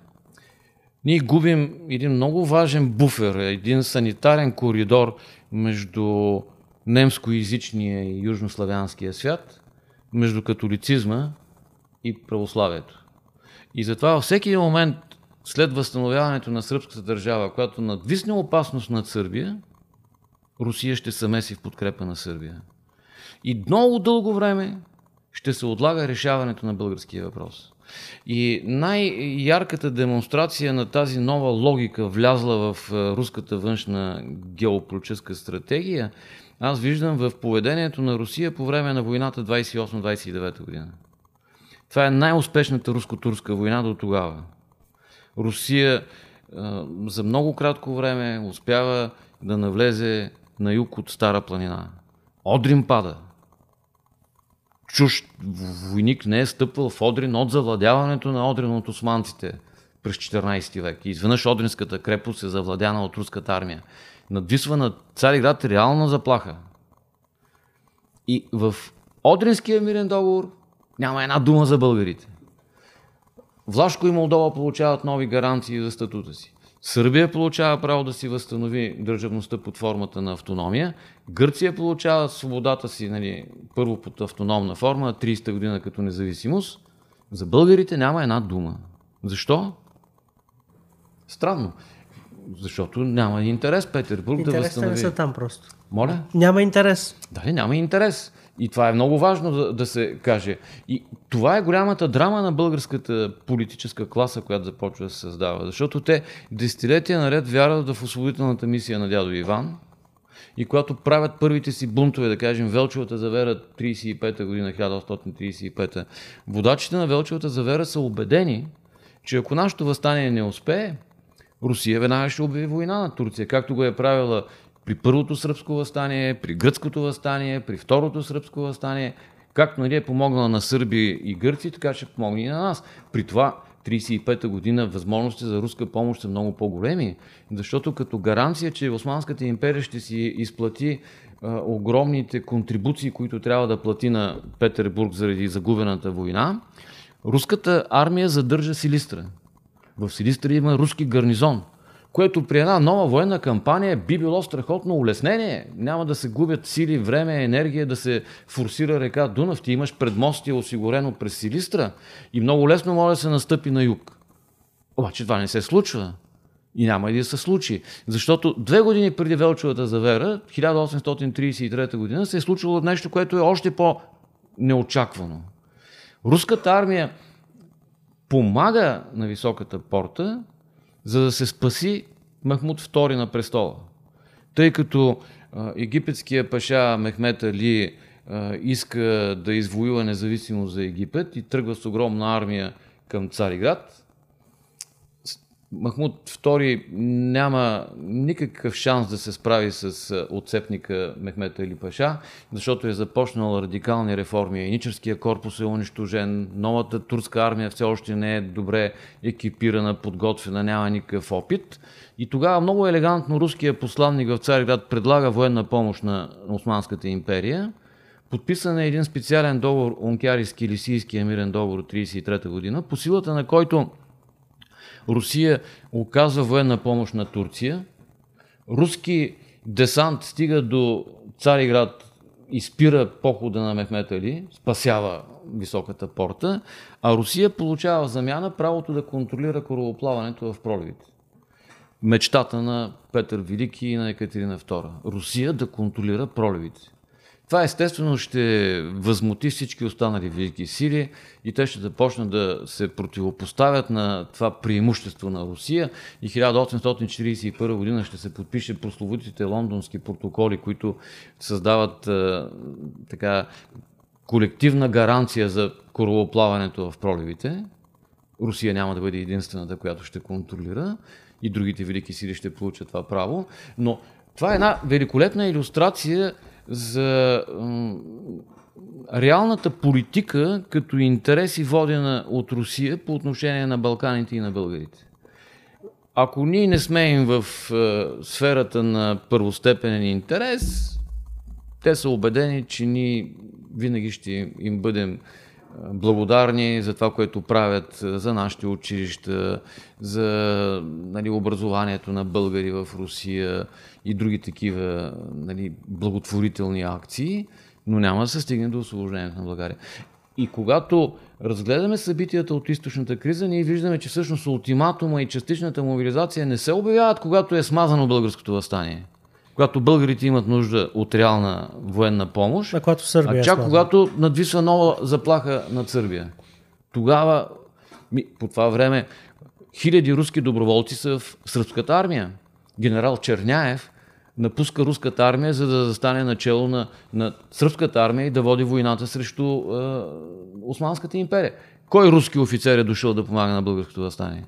ние губим един много важен буфер, един санитарен коридор между немскоязичния и южнославянския свят, между католицизма и православието. И затова във всеки момент след възстановяването на сръбската държава, която надвисне опасност над Сърбия, Русия ще се меси в подкрепа на Сърбия. И много дълго време ще се отлага решаването на българския въпрос. И най-ярката демонстрация на тази нова логика, влязла в руската външна геополитическа стратегия, аз виждам в поведението на Русия по време на войната 28-29 година. Това е най-успешната руско-турска война до тогава. Русия за много кратко време успява да навлезе на юг от Стара планина. Одрин пада. Чужд войник не е стъпвал в Одрин от завладяването на Одрин от османците през 14 век. Изведнъж Одринската крепост е завладяна от руската армия. Надвисва на Цариград реална заплаха. И в Одринския мирен договор няма една дума за българите. Влашко и Молдова получават нови гаранции за статута си. Сърбия получава право да си възстанови държавността под формата на автономия. Гърция получава свободата си нали, първо под автономна форма, 30-та година като независимост. За българите няма една дума. Защо? Странно. Защото няма интерес Петербург Интересите да възстанови. не са там просто. Моля? Няма интерес. Дали няма интерес. И това е много важно да, да се каже. И това е голямата драма на българската политическа класа, която започва да се създава. Защото те десетилетия наред вярват в освободителната мисия на дядо Иван, и когато правят първите си бунтове, да кажем, Велчевата завера 35-та година, 1935-та, водачите на Велчевата завера са убедени, че ако нашето възстание не успее, Русия веднага ще обяви война на Турция, както го е правила при първото сръбско възстание, при гръцкото възстание, при второто сръбско възстание, както нали, е помогнала на сърби и гърци, така ще помогне и на нас. При това 1935 година възможностите за руска помощ са много по-големи, защото като гаранция, че Османската империя ще си изплати а, огромните контрибуции, които трябва да плати на Петербург заради загубената война, руската армия задържа Силистра. В Силистра има руски гарнизон – което при една нова военна кампания би било страхотно улеснение. Няма да се губят сили, време, енергия да се форсира река Дунав. Ти имаш предмостие осигурено през Силистра и много лесно може да се настъпи на юг. Обаче това не се случва. И няма и да се случи. Защото две години преди Велчевата завера, 1833 година, се е случило нещо, което е още по-неочаквано. Руската армия помага на високата порта за да се спаси Махмуд II на престола. Тъй като египетския паша Мехмет Али иска да извоюва независимост за Египет и тръгва с огромна армия към Цариград. Махмуд II няма никакъв шанс да се справи с отцепника Мехмета Али Паша, защото е започнал радикални реформи. Еническия корпус е унищожен, новата турска армия все още не е добре екипирана, подготвена, няма никакъв опит. И тогава много елегантно руския посланник в Цариград предлага военна помощ на Османската империя. Подписан е един специален договор, Ункярийски-Лисийски мирен договор от 1933 година, по силата на който Русия оказва военна помощ на Турция. Руски десант стига до Цариград и спира похода на Мехмет Али, спасява високата порта, а Русия получава в замяна правото да контролира корабоплаването в проливите. Мечтата на Петър Велики и на Екатерина II. Русия да контролира проливите. Това естествено ще възмути всички останали велики сили и те ще започнат да се противопоставят на това преимущество на Русия и 1841 година ще се подпише прословутите лондонски протоколи, които създават а, така колективна гаранция за корабоплаването в проливите. Русия няма да бъде единствената, която ще контролира и другите велики сили ще получат това право, но това е една великолепна иллюстрация за реалната политика като интереси водена от Русия по отношение на Балканите и на българите. Ако ние не смеем в е, сферата на първостепенен интерес, те са убедени, че ние винаги ще им бъдем благодарни за това, което правят за нашите училища, за нали, образованието на българи в Русия и други такива нали, благотворителни акции, но няма да се стигне до освобождението на България. И когато разгледаме събитията от източната криза, ние виждаме, че всъщност ултиматума и частичната мобилизация не се обявяват, когато е смазано българското възстание когато българите имат нужда от реална военна помощ, а, когато Сърбия а чак когато надвисва нова заплаха над Сърбия. Тогава, по това време, хиляди руски доброволци са в сръбската армия. Генерал Черняев напуска руската армия, за да застане начало на, на сръбската армия и да води войната срещу е, Османската империя. Кой руски офицер е дошъл да помага на българското възстание?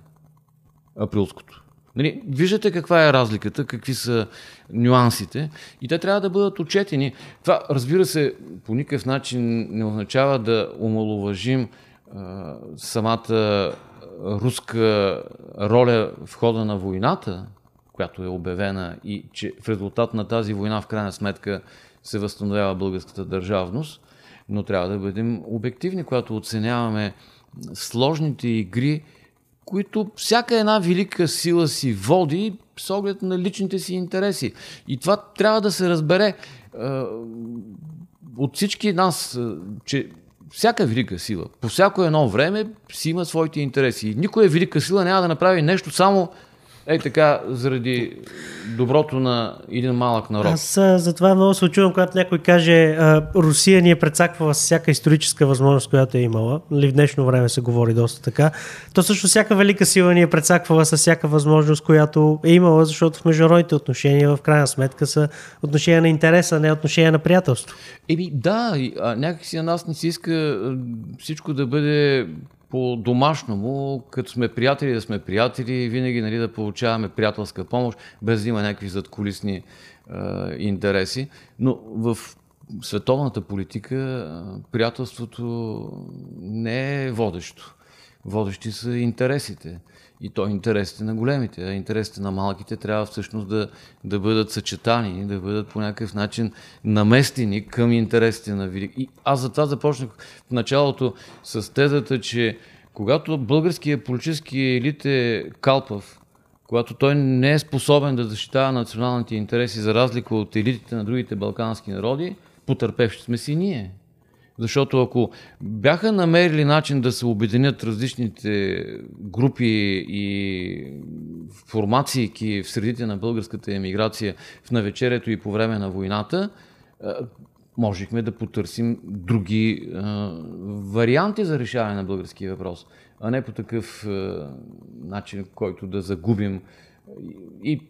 Априлското. Нали, виждате каква е разликата, какви са нюансите и те трябва да бъдат отчетени. Това, разбира се, по никакъв начин не означава да омалуважим а, самата руска роля в хода на войната, която е обявена и че в резултат на тази война в крайна сметка се възстановява българската държавност, но трябва да бъдем обективни, когато оценяваме сложните игри, които всяка една велика сила си води с оглед на личните си интереси. И това трябва да се разбере от всички нас, че всяка велика сила, по всяко едно време си има своите интереси. И никоя велика сила няма да направи нещо само Ей така, заради доброто на един малък народ. Аз затова много се очувам, когато някой каже а, Русия ни е прецаквала с всяка историческа възможност, която е имала. Нали, в днешно време се говори доста така. То също всяка велика сила ни е прецаквала с всяка възможност, която е имала, защото в международните отношения в крайна сметка са отношения на интереса, не отношения на приятелство. Еми да, някакси на нас не си иска всичко да бъде по-домашному, като сме приятели, да сме приятели, винаги нали, да получаваме приятелска помощ, без да има някакви задколисни е, интереси. Но в световната политика приятелството не е водещо. Водещи са интересите. И то интересите на големите, а интересите на малките трябва всъщност да, да бъдат съчетани, да бъдат по някакъв начин наместени към интересите на велики. И аз за това започнах в началото с тезата, че когато българският политически елит е калпав, когато той не е способен да защитава националните интереси за разлика от елитите на другите балкански народи, потърпевши сме си ние. Защото ако бяха намерили начин да се обединят различните групи и формации в средите на българската емиграция в навечерието и по време на войната, можехме да потърсим други варианти за решаване на българския въпрос, а не по такъв начин, който да загубим. И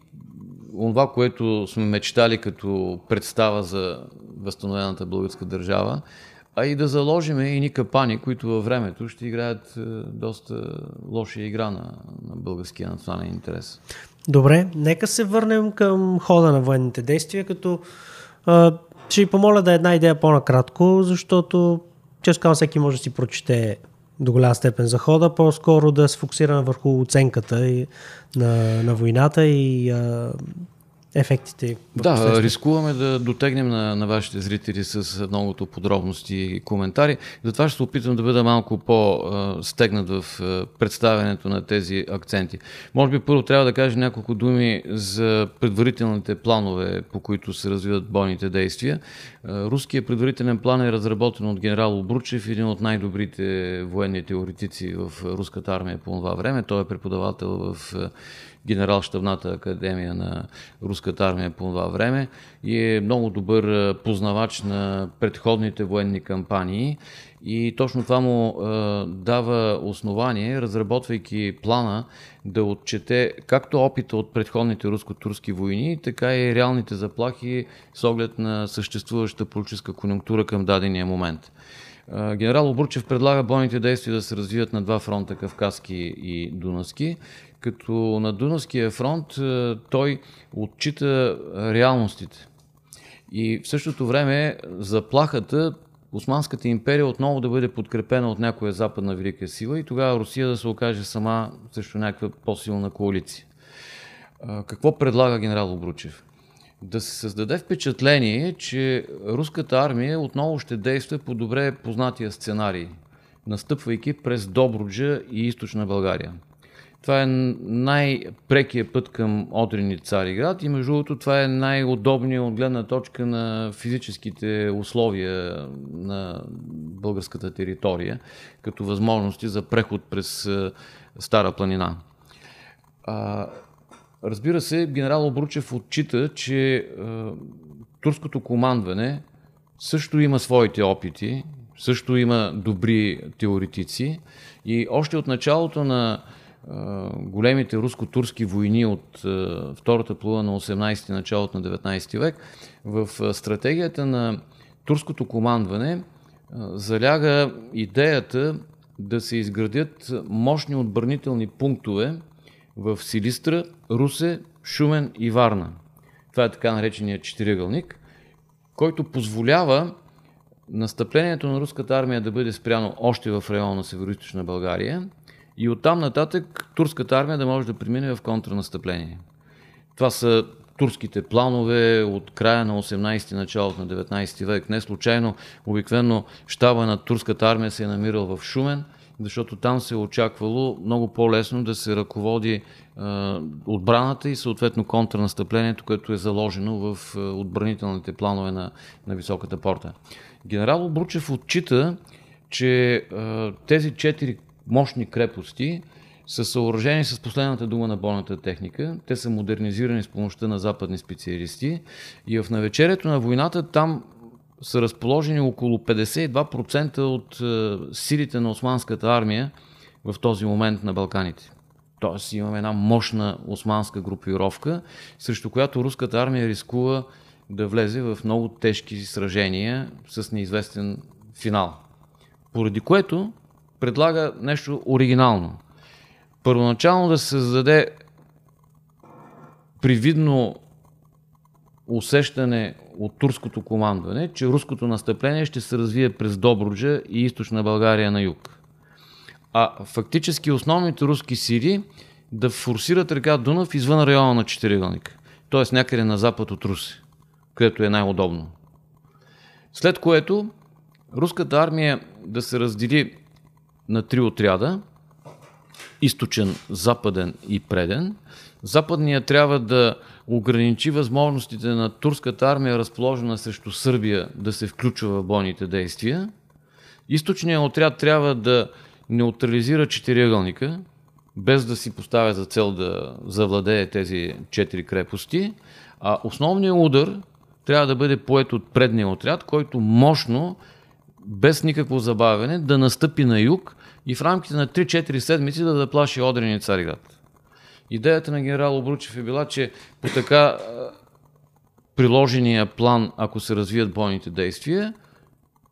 това, което сме мечтали като представа за възстановената българска държава, а и да заложиме и ни капани, които във времето ще играят е, доста лоша игра на, на българския национален интерес. Добре, нека се върнем към хода на военните действия, като а, ще ви помоля да е една идея по-накратко, защото често казвам всеки може да си прочете до голяма степен за хода, по-скоро да се фокусираме върху оценката и, на, на войната и а, ефектите. Да, рискуваме да дотегнем на, на вашите зрители с многото подробности и коментари. Затова ще се опитам да бъда малко по-стегнат в представянето на тези акценти. Може би първо трябва да кажа няколко думи за предварителните планове, по които се развиват бойните действия. Руският предварителен план е разработен от генерал Обручев, един от най-добрите военни теоретици в руската армия по това време. Той е преподавател в генерал-штабната академия на руската армия по това време и е много добър познавач на предходните военни кампании и точно това му е, дава основание, разработвайки плана, да отчете както опита от предходните руско-турски войни, така и реалните заплахи с оглед на съществуваща политическа конъюнктура към дадения момент. Генерал Обручев предлага бойните действия да се развият на два фронта, Кавказски и Дунавски, като на Дунавския фронт е, той отчита реалностите. И в същото време заплахата Османската империя отново да бъде подкрепена от някоя западна велика сила и тогава Русия да се окаже сама срещу някаква по-силна коалиция. Какво предлага генерал Обручев? Да се създаде впечатление, че руската армия отново ще действа по добре познатия сценарий, настъпвайки през Добруджа и източна България. Това е най-прекия път към Одрин Цариград и между другото това е най-удобният от гледна точка на физическите условия на българската територия, като възможности за преход през Стара планина. Разбира се, генерал Обручев отчита, че а, турското командване също има своите опити, също има добри теоретици и още от началото на големите руско-турски войни от втората половина на 18 началото на 19 век, в стратегията на турското командване заляга идеята да се изградят мощни отбранителни пунктове в Силистра, Русе, Шумен и Варна. Това е така наречения четиригълник, който позволява настъплението на руската армия да бъде спряно още в района на северо България и оттам нататък турската армия да може да премине в контрнастъпление. Това са турските планове от края на 18 ти началото на 19 век. Не случайно, обикновено щаба на турската армия се е намирал в Шумен, защото там се е очаквало много по-лесно да се ръководи е, отбраната и съответно контрнастъплението, което е заложено в е, отбранителните планове на, на Високата порта. Генерал Обручев отчита, че е, тези четири мощни крепости са съоръжени с последната дума на бойната техника. Те са модернизирани с помощта на западни специалисти и в навечерието на войната там са разположени около 52% от е, силите на османската армия в този момент на Балканите. Тоест имаме една мощна османска групировка, срещу която руската армия рискува да влезе в много тежки сражения с неизвестен финал. Поради което предлага нещо оригинално. Първоначално да се създаде привидно усещане от турското командване, че руското настъпление ще се развие през Добруджа и източна България на юг. А фактически основните руски сили да форсират река Дунав извън района на Четиригълник, т.е. някъде на запад от Руси, където е най-удобно. След което руската армия да се раздели на три отряда източен, западен и преден. Западният трябва да ограничи възможностите на турската армия, разположена срещу Сърбия, да се включва в бойните действия. Източният отряд трябва да неутрализира четириъгълника, без да си поставя за цел да завладее тези четири крепости, а основният удар трябва да бъде поет от предния отряд, който мощно, без никакво забавяне, да настъпи на юг и в рамките на 3-4 седмици да заплаши Одрин и Цариград. Идеята на генерал Обручев е била, че по така приложения план, ако се развият бойните действия,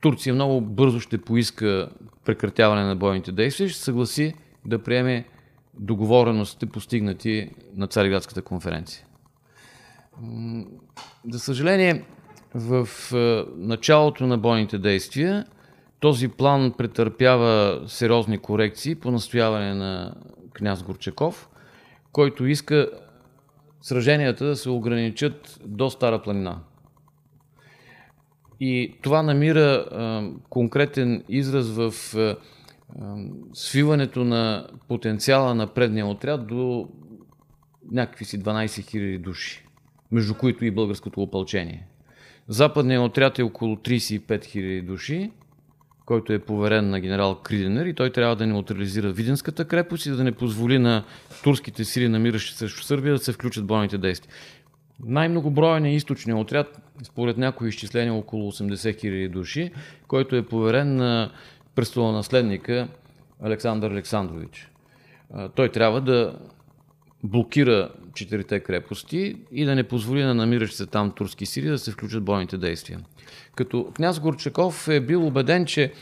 Турция много бързо ще поиска прекратяване на бойните действия и ще съгласи да приеме договореностите, постигнати на Цариградската конференция. За съжаление, в началото на бойните действия този план претърпява сериозни корекции по настояване на княз Горчаков, който иска сраженията да се ограничат до Стара планина. И това намира а, конкретен израз в а, свиването на потенциала на предния отряд до някакви си 12 000 души, между които и българското опълчение. Западният отряд е около 35 000 души, който е поверен на генерал Криденер и той трябва да неутрализира Виденската крепост и да не позволи на турските сили, намиращи срещу Сърбия, да се включат бойните действия. Най-многоброен е източният отряд, според някои изчисления около 80 000 души, който е поверен на престолонаследника Александър Александрович. Той трябва да блокира четирите крепости и да не позволи на намиращи се там турски сили да се включат бойните действия. Като княз Горчаков е бил убеден, че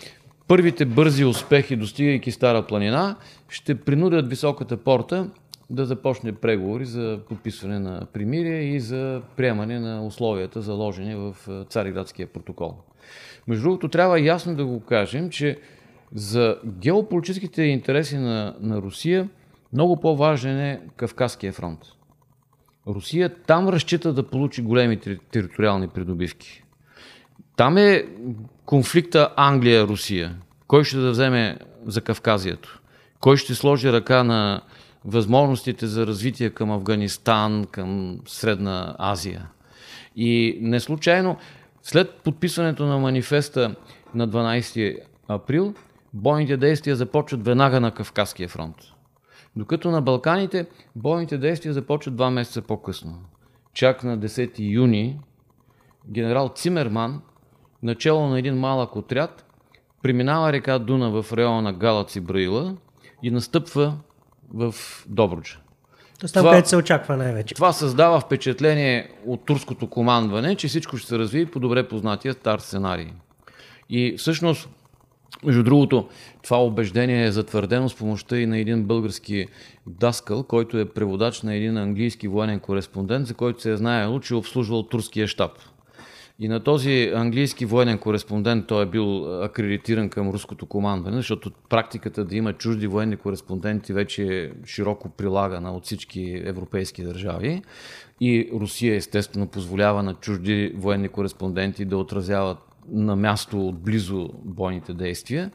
първите бързи успехи, достигайки Стара планина, ще принудят високата порта да започне преговори за подписване на примирие и за приемане на условията, заложени в Цариградския протокол. Между другото, трябва ясно да го кажем, че за геополитическите интереси на, на Русия много по-важен е Кавказския фронт. Русия там разчита да получи големи териториални придобивки. Там е конфликта Англия-Русия. Кой ще да вземе за Кавказието? Кой ще сложи ръка на възможностите за развитие към Афганистан, към Средна Азия? И не случайно, след подписването на манифеста на 12 април, бойните действия започват веднага на Кавказския фронт. Докато на Балканите бойните действия започват два месеца по-късно. Чак на 10 юни генерал Цимерман начало на един малък отряд, преминава река Дуна в района на Галац и Браила и настъпва в Добруджа. То там, където се очаква най-вече. Това създава впечатление от турското командване, че всичко ще се развие по добре познатия стар сценарий. И всъщност, между другото, това убеждение е затвърдено с помощта и на един български даскал, който е преводач на един английски военен кореспондент, за който се е знаело, че е обслужвал турския щаб. И на този английски военен кореспондент той е бил акредитиран към руското командване, защото практиката да има чужди военни кореспонденти вече е широко прилагана от всички европейски държави. И Русия естествено позволява на чужди военни кореспонденти да отразяват на място отблизо бойните действия.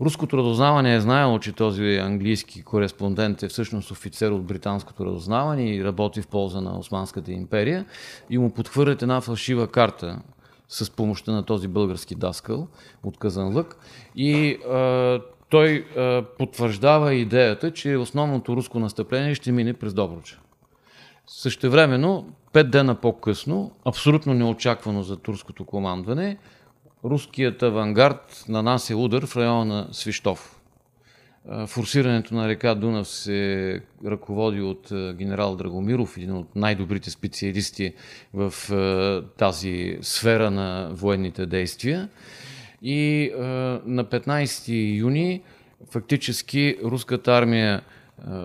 Руското разузнаване е знаело, че този английски кореспондент е всъщност офицер от британското разузнаване и работи в полза на Османската империя и му подхвърлят една фалшива карта с помощта на този български даскал от Казанлък и а, той а, потвърждава идеята, че основното руско настъпление ще мине през Добруджа. Същевременно, пет дена по-късно, абсолютно неочаквано за турското командване, руският авангард нанася удар в района на Свищов. Форсирането на река Дунав се ръководи от генерал Драгомиров, един от най-добрите специалисти в тази сфера на военните действия. И на 15 юни фактически руската армия,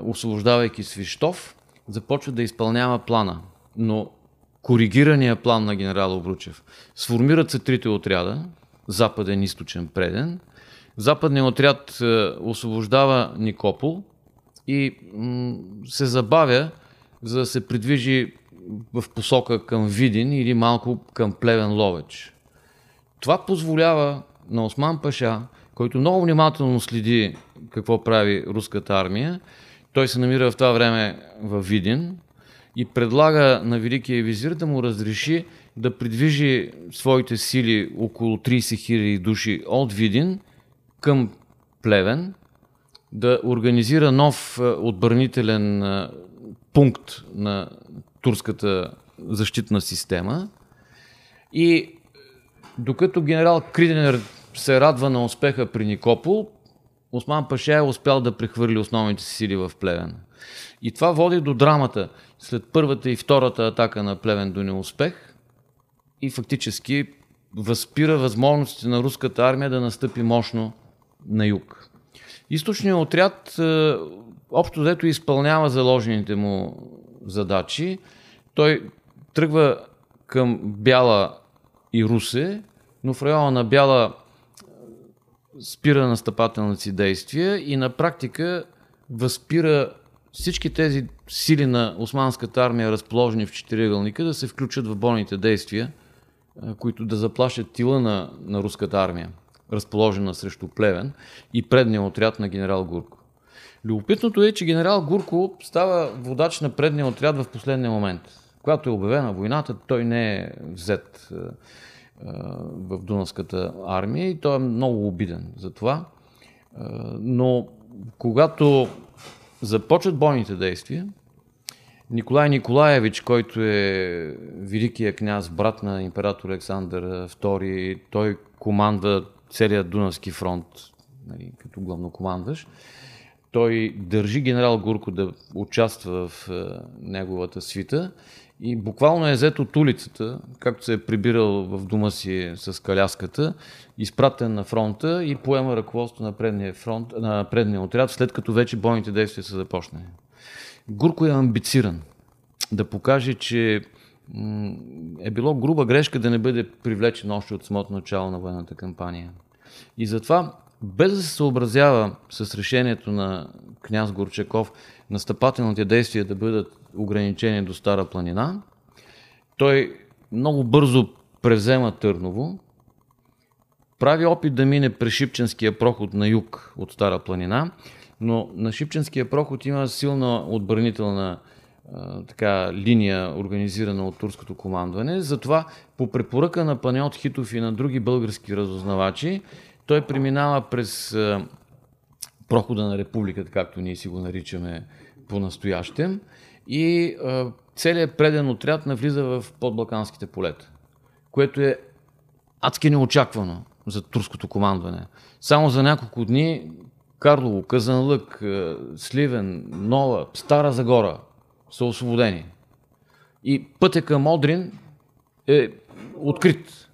освобождавайки Свищов, започва да изпълнява плана. Но коригирания план на генерал Обручев. Сформират се трите отряда, западен, източен, преден. Западният отряд е, освобождава Никопол и се забавя, за да се придвижи в посока към Видин или малко към Плевен Ловеч. Това позволява на Осман Паша, който много внимателно следи какво прави руската армия, той се намира в това време в Видин, и предлага на Великия визир да му разреши да придвижи своите сили около 30 000 души от Видин към Плевен, да организира нов е, отбранителен е, пункт на турската защитна система и докато генерал Криденер се радва на успеха при Никопол, Осман Паша е успял да прехвърли основните сили в Плевен. И това води до драмата. След първата и втората атака на Плевен до неуспех, и фактически възпира възможностите на руската армия да настъпи мощно на юг. Източният отряд е, общо взето изпълнява заложените му задачи. Той тръгва към Бяла и Русе, но в района на Бяла спира настъпателните си действия и на практика възпира всички тези сили на османската армия, разположени в четиригълника, да се включат в бойните действия, които да заплашат тила на, на руската армия, разположена срещу Плевен и предния отряд на генерал Гурко. Любопитното е, че генерал Гурко става водач на предния отряд в последния момент. Когато е обявена войната, той не е взет в Дунавската армия и той е много обиден за това. Но когато започват бойните действия, Николай Николаевич, който е великият княз, брат на император Александър II, той команда целият Дунавски фронт, нали, като главнокомандващ. Той държи генерал Гурко да участва в е, неговата свита и буквално е взет от улицата, както се е прибирал в дома си с каляската, изпратен на фронта и поема ръководство на предния, фронт, на предния отряд, след като вече бойните действия са започнали. Гурко е амбициран да покаже, че е било груба грешка да не бъде привлечен още от самото начало на военната кампания. И затова, без да се съобразява с решението на княз Горчаков настъпателните действия да бъдат ограничени до Стара планина, той много бързо превзема Търново, прави опит да мине през Шипченския проход на юг от Стара планина, но на Шипченския проход има силна отбранителна така, линия, организирана от турското командване. Затова по препоръка на Панеот Хитов и на други български разузнавачи, той преминава през прохода на републиката, както ние си го наричаме по-настоящем, и целият преден отряд навлиза в подбалканските полета, което е адски неочаквано за турското командване. Само за няколко дни Карлово, Казанлък, Сливен, Нова, Стара Загора са освободени. И пътя към Одрин е открит.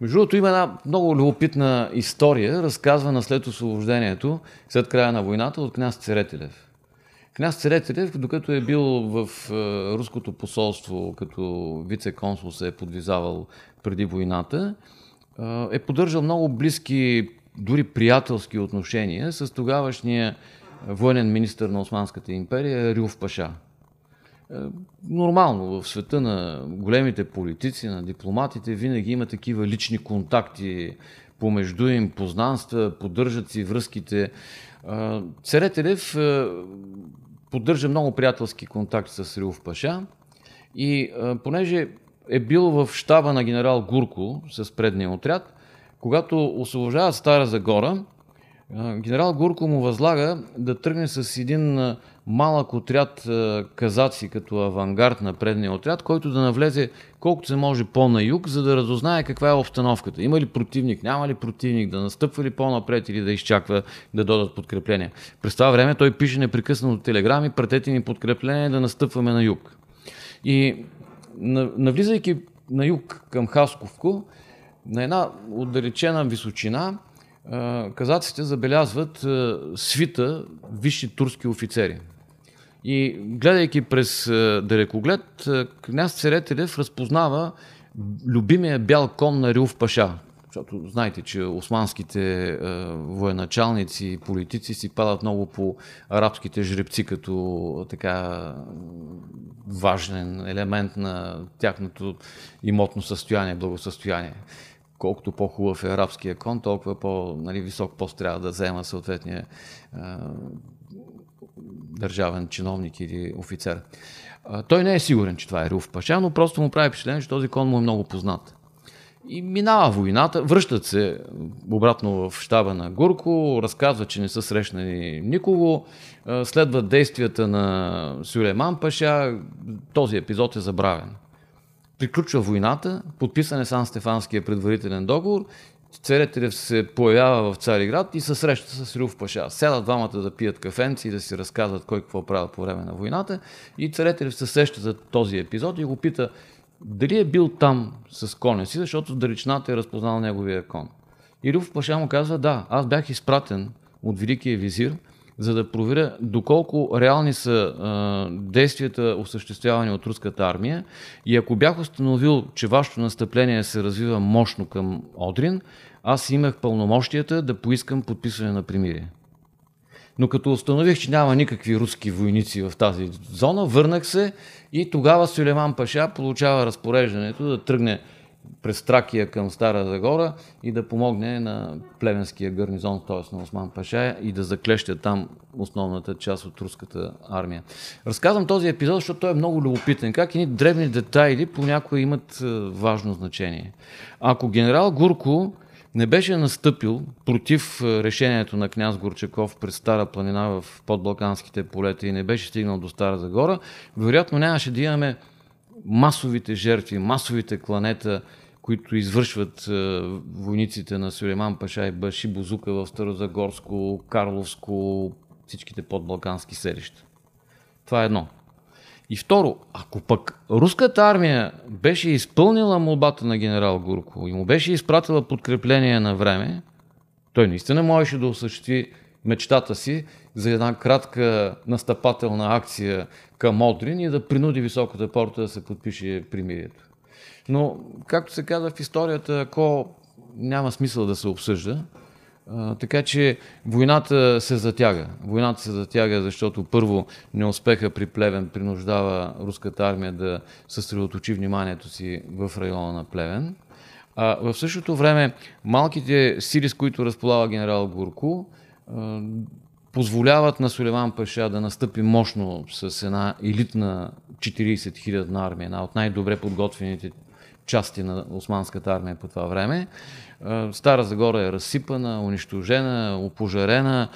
Между другото има една много любопитна история, разказвана след освобождението, след края на войната от княз Церетелев. Княз Церетелев, докато е бил в е, руското посолство, като вице-консул се е подвизавал преди войната, е, е поддържал много близки, дори приятелски отношения с тогавашния военен министр на Османската империя Рюв Паша. Е, нормално в света на големите политици, на дипломатите, винаги има такива лични контакти помежду им, познанства, поддържат си връзките. Церетелев поддържа много приятелски контакти с Рилов Паша и понеже е бил в щаба на генерал Гурко с предния отряд, когато освобождават Стара Загора, генерал Гурко му възлага да тръгне с един малък отряд казаци като авангард на предния отряд, който да навлезе колкото се може по-на юг, за да разузнае каква е обстановката. Има ли противник, няма ли противник, да настъпва ли по-напред или да изчаква да додат подкрепления. През това време той пише непрекъснато телеграми, пратете ни подкрепление да настъпваме на юг. И навлизайки на юг към Хасковко, на една отдалечена височина, казаците забелязват свита висши турски офицери. И гледайки през далекоглед, княз Церетелев разпознава любимия бял кон на Рилф Паша. Защото знаете, че османските военачалници и политици си падат много по арабските жребци като така важен елемент на тяхното имотно състояние, благосъстояние колкото по-хубав е арабския кон, толкова по-висок нали, пост трябва да взема съответния а, държавен чиновник или офицер. А, той не е сигурен, че това е Руф Паша, но просто му прави впечатление, че този кон му е много познат. И минава войната, връщат се обратно в щаба на Гурко, разказват, че не са срещнали никого, следват действията на Сюлейман Паша, този епизод е забравен приключва войната, подписан е Сан Стефанския предварителен договор, Церетелев се появява в Цариград и се среща с Рюв Паша. Сядат двамата да пият кафенци и да си разказват кой какво правил по време на войната. И Церетелев се сеща за този епизод и го пита дали е бил там с коня си, защото далечината е разпознал неговия кон. И Рюф Паша му казва, да, аз бях изпратен от Великия визир, за да проверя доколко реални са а, действията, осъществявани от руската армия. И ако бях установил, че вашето настъпление се развива мощно към Одрин, аз имах пълномощията да поискам подписване на примирие. Но като установих, че няма никакви руски войници в тази зона, върнах се и тогава Сулейман Паша получава разпореждането да тръгне през Тракия към Стара Загора и да помогне на племенския гарнизон, т.е. на Осман Паша и да заклеща там основната част от руската армия. Разказвам този епизод, защото той е много любопитен. Как едни древни детайли понякога имат е, важно значение. Ако генерал Гурко не беше настъпил против е, решението на княз Горчаков през Стара планина в подбалканските полета и не беше стигнал до Стара Загора, вероятно нямаше да имаме масовите жертви, масовите кланета, които извършват е, войниците на Сулейман Паша и Баши Бузука в Старозагорско, Карловско, всичките подбалкански селища. Това е едно. И второ, ако пък руската армия беше изпълнила молбата на генерал Гурко и му беше изпратила подкрепление на време, той наистина можеше да осъществи мечтата си за една кратка настъпателна акция към Одрин и да принуди високата порта да се подпише примирието. Но, както се казва в историята, ако няма смисъл да се обсъжда, така че войната се затяга. Войната се затяга, защото първо неуспеха при Плевен принуждава руската армия да съсредоточи вниманието си в района на Плевен. А в същото време малките сили, с които разполага генерал Гурко, позволяват на Сулейман Паша да настъпи мощно с една елитна 40 000 армия, една от най-добре подготвените части на османската армия по това време. Стара Загора е разсипана, унищожена, опожарена.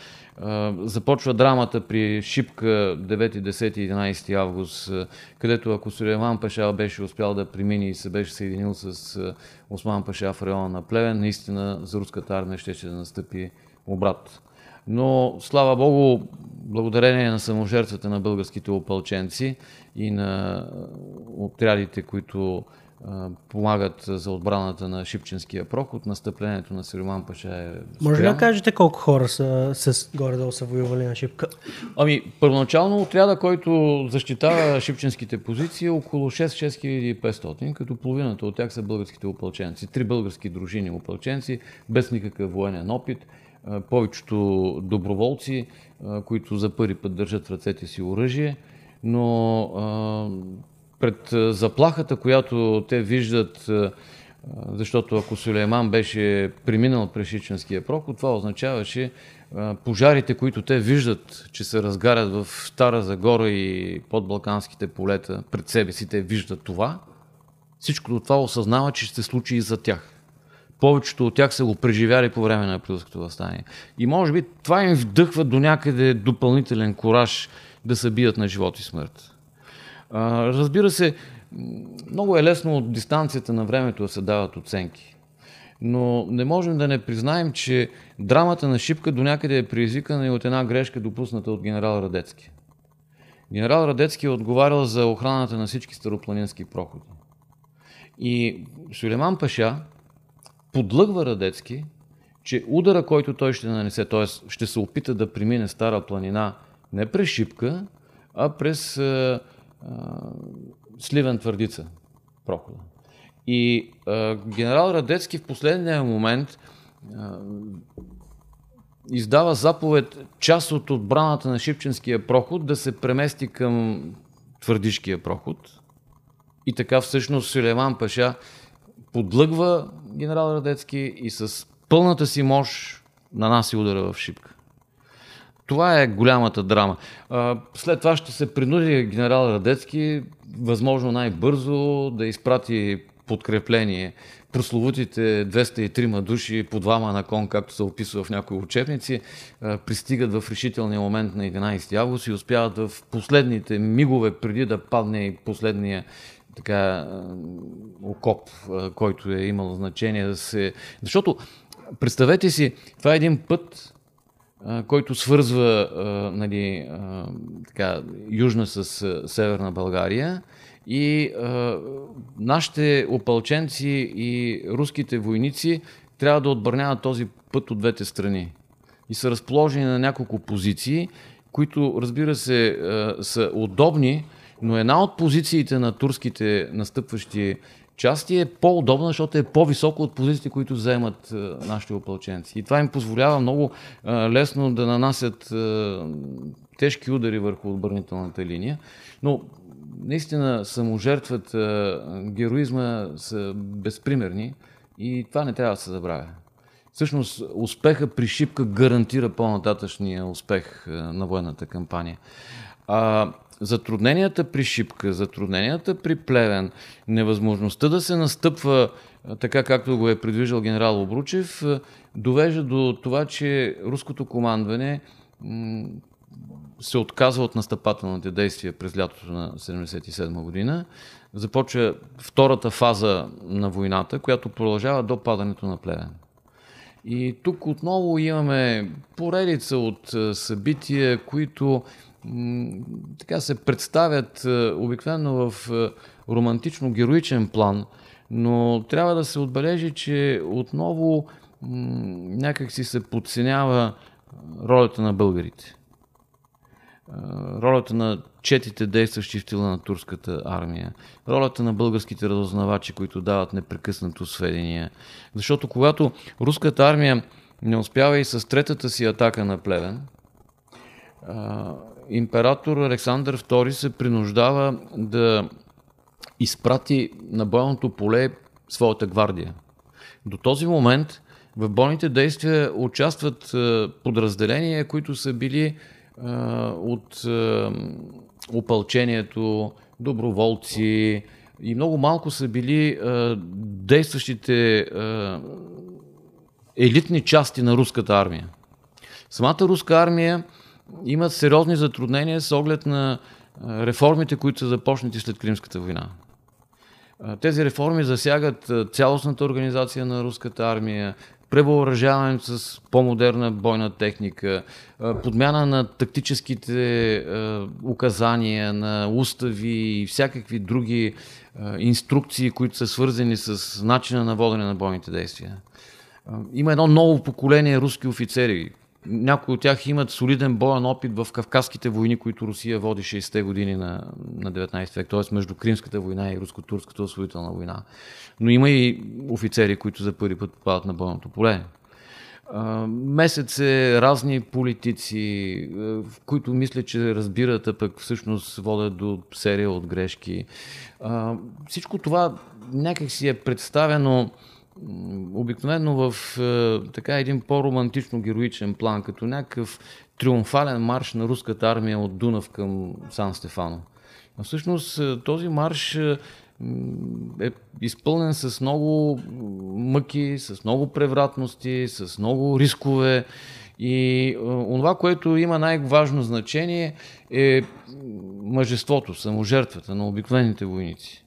Започва драмата при Шипка 9, 10 и 11 август, където ако Сулейман Паша беше успял да премини и се беше съединил с Осман Паша в района на Плевен, наистина за руската армия ще, ще да настъпи обрат. Но, слава Богу, благодарение на саможертвата на българските опълченци и на отрядите, които помагат за отбраната на Шипченския проход. Настъплението на Сироман Паша е Може ли да кажете колко хора са, с горе-долу са воювали на Шипка? Ами, първоначално отряда, който защитава шипченските позиции е около 6-6500, като половината от тях са българските опълченци. Три български дружини опълченци, без никакъв военен опит. Повечето доброволци, които за първи път държат в ръцете си оръжие, но пред заплахата, която те виждат, защото ако Сулейман беше преминал през Шиченския проход, това означаваше пожарите, които те виждат, че се разгарят в Стара Загора и под Балканските полета, пред себе си те виждат това, всичко това осъзнава, че ще се случи и за тях. Повечето от тях са го преживяли по време на априлското възстание. И може би това им вдъхва до някъде допълнителен кораж да се бият на живот и смърт. Разбира се, много е лесно от дистанцията на времето да се дават оценки. Но не можем да не признаем, че драмата на Шипка до някъде е предизвикана и от една грешка, допусната от генерал Радецки. Генерал Радецки е отговарял за охраната на всички старопланински проходи. И Сулейман Паша подлъгва Радецки, че удара, който той ще нанесе, т.е. ще се опита да премине Стара планина не през Шипка, а през Сливен твърдица прохода. И а, генерал Радецки в последния момент а, издава заповед част от отбраната на Шипченския проход да се премести към Твърдишкия проход. И така всъщност Сулейман Паша подлъгва генерал Радецки и с пълната си мощ нанася удара в Шипка. Това е голямата драма. След това ще се принуди генерал Радецки, възможно най-бързо, да изпрати подкрепление. Прословутите 203 души по двама на кон, както се описва в някои учебници, пристигат в решителния момент на 11 август и успяват в последните мигове, преди да падне и последния така, окоп, който е имал значение да се... Защото, представете си, това е един път, който свързва нали, така, южна с северна България и нашите опълченци и руските войници трябва да отбраняват този път от двете страни. И са разположени на няколко позиции, които, разбира се, са удобни, но една от позициите на турските настъпващи части е по-удобна, защото е по-високо от позициите, които вземат нашите опълченци. И това им позволява много а, лесно да нанасят а, тежки удари върху отбранителната линия. Но наистина саможертвата, героизма са безпримерни и това не трябва да се забравя. Всъщност успеха при Шипка гарантира по-нататъчния успех на военната кампания. А, затрудненията при Шипка, затрудненията при Плевен, невъзможността да се настъпва така както го е предвиждал генерал Обручев, довежда до това, че руското командване се отказва от настъпателните действия през лятото на 1977 година. Започва втората фаза на войната, която продължава до падането на Плевен. И тук отново имаме поредица от събития, които така се представят обикновено в романтично-героичен план, но трябва да се отбележи, че отново някак си се подценява ролята на българите ролята на четите действащи в тила на турската армия, ролята на българските разузнавачи, които дават непрекъснато сведения. Защото когато руската армия не успява и с третата си атака на Плевен, император Александър II се принуждава да изпрати на бойното поле своята гвардия. До този момент в бойните действия участват подразделения, които са били от опълчението, доброволци и много малко са били действащите елитни части на руската армия. Самата руска армия има сериозни затруднения с оглед на реформите, които са започнати след Кримската война. Тези реформи засягат цялостната организация на руската армия, превъоръжаването с по-модерна бойна техника, подмяна на тактическите указания, на устави и всякакви други инструкции, които са свързани с начина на водене на бойните действия. Има едно ново поколение руски офицери, някои от тях имат солиден боен опит в Кавказските войни, които Русия води 60-те години на, на 19 век, т.е. между Кримската война и Руско-турската освоителна война. Но има и офицери, които за първи път попадат на бойното поле. Месец е разни политици, в които мисля, че разбират, а пък всъщност водят до серия от грешки. Всичко това някак си е представено обикновено в е, така един по-романтично героичен план, като някакъв триумфален марш на руската армия от Дунав към Сан Стефано. А всъщност е, този марш е, е изпълнен с много мъки, с много превратности, с много рискове. И това, което има най-важно значение е мъжеството, саможертвата на обикновените войници.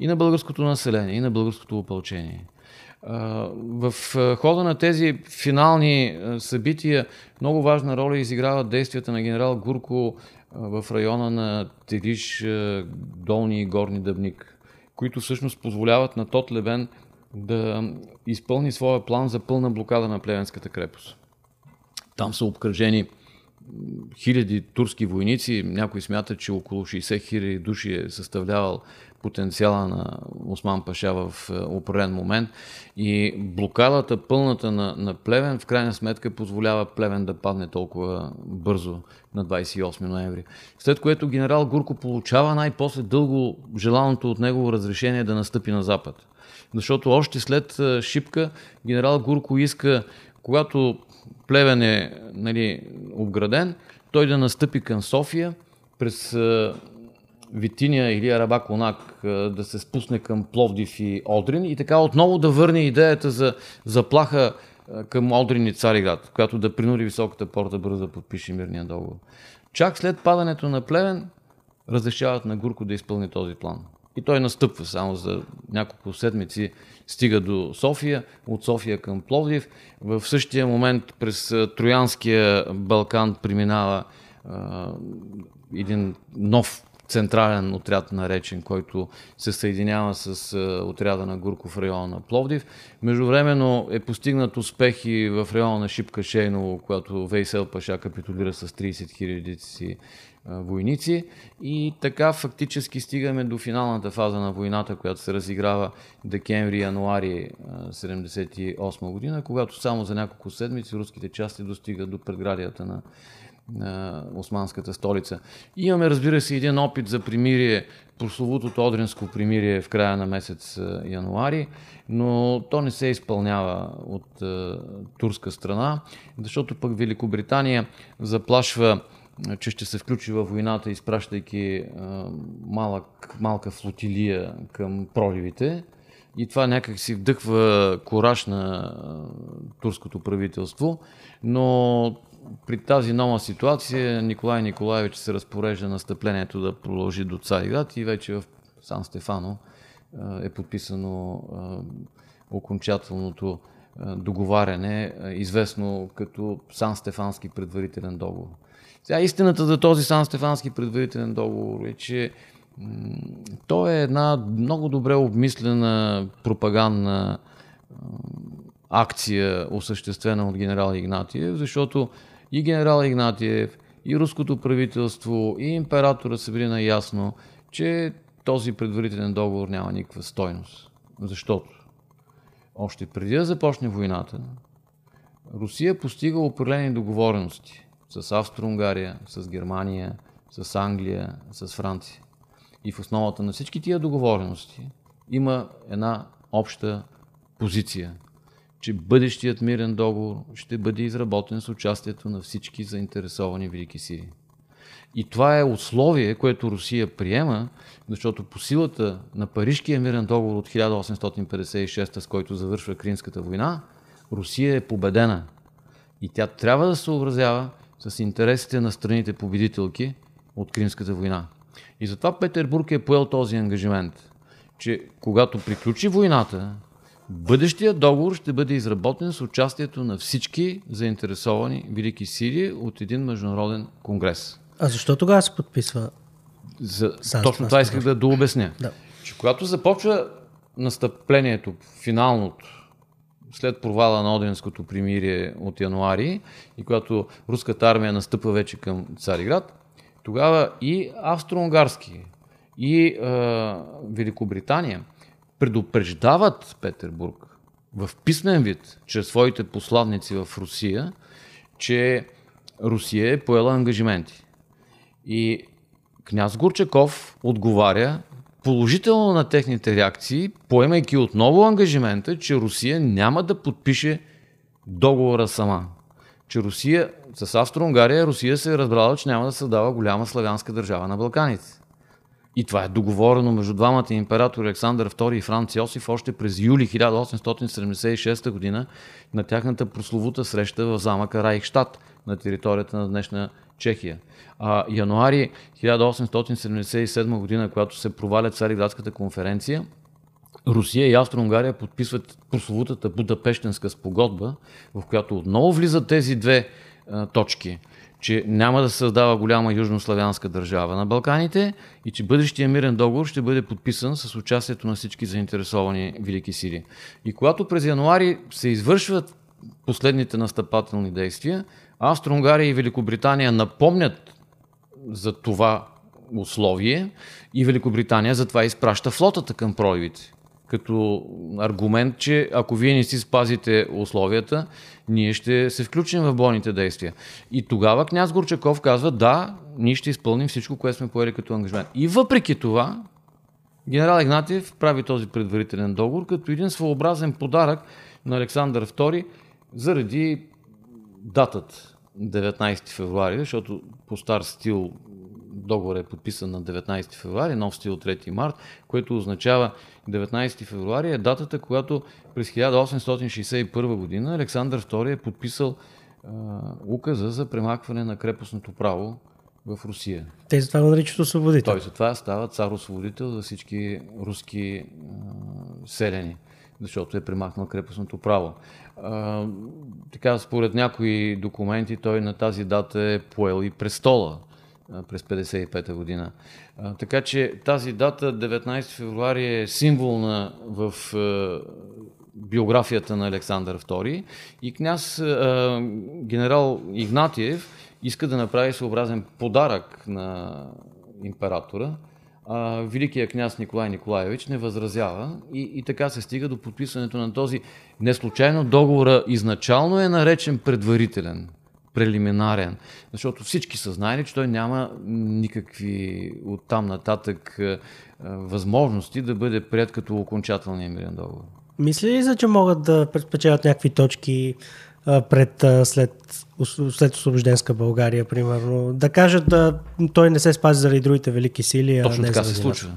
И на българското население, и на българското опълчение. В хода на тези финални събития много важна роля изиграват действията на генерал Гурко в района на Телиш, Долни и Горни Дъбник, които всъщност позволяват на Тот Лебен да изпълни своя план за пълна блокада на Плевенската крепост. Там са обкръжени хиляди турски войници, някои смятат, че около 60 хиляди души е съставлявал потенциала на Осман Паша в е, определен момент. И блокадата пълната на, на Плевен в крайна сметка позволява Плевен да падне толкова бързо на 28 ноември. След което генерал Гурко получава най-после дълго желаното от него разрешение да настъпи на запад. Защото още след е, Шипка генерал Гурко иска, когато Плевен е нали, обграден, той да настъпи към София през Витиния или Арабаконак да се спусне към Пловдив и Одрин и така отново да върне идеята за заплаха към Одрин и Цариград, която да принуди високата порта бързо да подпише мирния договор. Чак след падането на Плевен разрешават на Гурко да изпълни този план. И той настъпва само за няколко седмици, стига до София, от София към Пловдив. В същия момент през Троянския Балкан преминава един нов централен отряд наречен, който се съединява с отряда на Гурков в района на Пловдив. Междувременно е постигнат успех и в района на Шипка Шейново, когато Вейсел Паша капитулира с 30 хиляди си войници и така фактически стигаме до финалната фаза на войната, която се разиграва декември-януари 1978 година, когато само за няколко седмици руските части достигат до предградията на османската столица. Имаме, разбира се, един опит за примирие, прословутото Одринско примирие в края на месец януари, но то не се изпълнява от турска страна, защото пък Великобритания заплашва че ще се включи във войната, изпращайки малък, малка флотилия към проливите. И това някак си вдъхва кораж на турското правителство. Но при тази нова ситуация Николай Николаевич се разпорежда настъплението да продължи до Цариград и вече в Сан Стефано е подписано окончателното договаряне, известно като Сан Стефански предварителен договор. Сега истината за този Сан Стефански предварителен договор е, че то е една много добре обмислена пропагандна акция, осъществена от генерал Игнатиев, защото и генерал Игнатиев, и руското правителство, и императора са били наясно, че този предварителен договор няма никаква стойност. Защото още преди да започне войната, Русия постига определени договорености с Австро-Унгария, с Германия, с Англия, с Франция. И в основата на всички тия договорености има една обща позиция, че бъдещият мирен договор ще бъде изработен с участието на всички заинтересовани велики сили. И това е условие, което Русия приема, защото по силата на Парижкия мирен договор от 1856, с който завършва Кримската война, Русия е победена. И тя трябва да се съобразява с интересите на страните победителки от Кримската война. И затова Петербург е поел този ангажимент, че когато приключи войната, бъдещия договор ще бъде изработен с участието на всички заинтересовани велики сили от един международен конгрес. А защо тогава се подписва? За, точно това исках да дообясня. Да. Че когато започва настъплението, финалното, след провала на Оденското примирие от януари и когато руската армия настъпва вече към Цариград, тогава и австро-унгарски, и е, Великобритания предупреждават Петербург в писмен вид, чрез своите посланници в Русия, че Русия е поела ангажименти. И княз Горчаков отговаря положително на техните реакции, поемайки отново ангажимента, че Русия няма да подпише договора сама. Че Русия, с Австро-Унгария, Русия се е разбрала, че няма да създава голяма славянска държава на Балканите. И това е договорено между двамата императори Александър II и Франц Йосиф още през юли 1876 година на тяхната прословута среща в замъка Райхштадт на територията на днешна Чехия. А, януари 1877 година, когато се проваля Цариградската конференция, Русия и Австро-Унгария подписват прословутата Будапештенска спогодба, в която отново влизат тези две а, точки че няма да се създава голяма южнославянска държава на Балканите и че бъдещия мирен договор ще бъде подписан с участието на всички заинтересовани велики сили. И когато през януари се извършват последните настъпателни действия, Австро-Унгария и Великобритания напомнят за това условие и Великобритания затова изпраща флотата към проявите. Като аргумент, че ако вие не си спазите условията, ние ще се включим в бойните действия. И тогава княз Горчаков казва, да, ние ще изпълним всичко, което сме поели като ангажмент. И въпреки това, генерал Игнатиев прави този предварителен договор като един своеобразен подарък на Александър II заради датата 19 февруари, защото по стар стил договор е подписан на 19 февруари, нов стил 3 март, което означава 19 февруари е датата, когато през 1861 година Александър II е подписал а, указа за премахване на крепостното право в Русия. Те затова го наричат освободител. Той затова става цар-освободител за всички руски а, селени, защото е премахнал крепостното право. А, така, според някои документи, той на тази дата е поел и престола през 55-та година. Така че тази дата, 19 февруари, е символ на, в биографията на Александър II и княз генерал Игнатиев иска да направи съобразен подарък на императора. А, Великия княз Николай Николаевич не възразява и, и така се стига до подписването на този не случайно договора изначално е наречен предварителен, прелиминарен, защото всички са знаели, че той няма никакви оттам нататък възможности да бъде прият като окончателния мирен договор. Мисли ли за, че могат да предпечелят някакви точки пред, след, след освобожденска България, примерно. Да кажат, да, той не се спази заради другите велики сили. Точно а така се случва.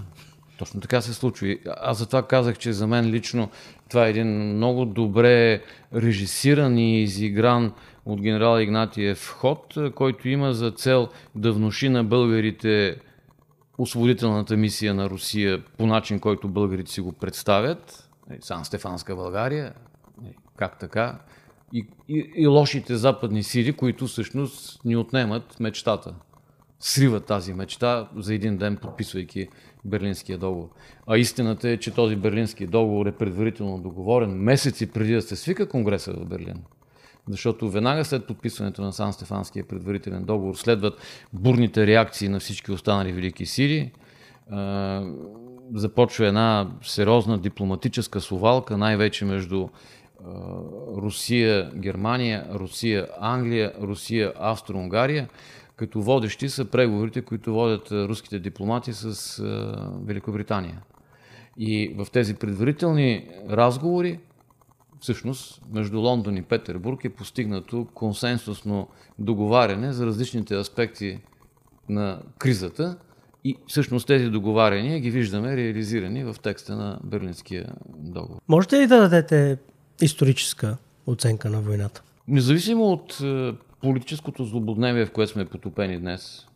Точно така се случва. Аз затова казах, че за мен лично това е един много добре режисиран и изигран от генерал Игнатиев ход, който има за цел да внуши на българите освободителната мисия на Русия по начин, който българите си го представят. Сан Стефанска България, как така? и, и, и лошите западни сили, които всъщност ни отнемат мечтата. Сриват тази мечта за един ден, подписвайки Берлинския договор. А истината е, че този Берлински договор е предварително договорен месеци преди да се свика Конгреса в Берлин. Защото веднага след подписването на Сан Стефанския предварителен договор следват бурните реакции на всички останали велики сили. Започва една сериозна дипломатическа совалка, най-вече между Русия, Германия, Русия, Англия, Русия, Австро-Унгария, като водещи са преговорите, които водят руските дипломати с Великобритания. И в тези предварителни разговори, всъщност, между Лондон и Петербург е постигнато консенсусно договаряне за различните аспекти на кризата и всъщност тези договаряния ги виждаме реализирани в текста на Берлинския договор. Можете ли да дадете историческа оценка на войната? Независимо от политическото злободневие, в което сме потопени днес,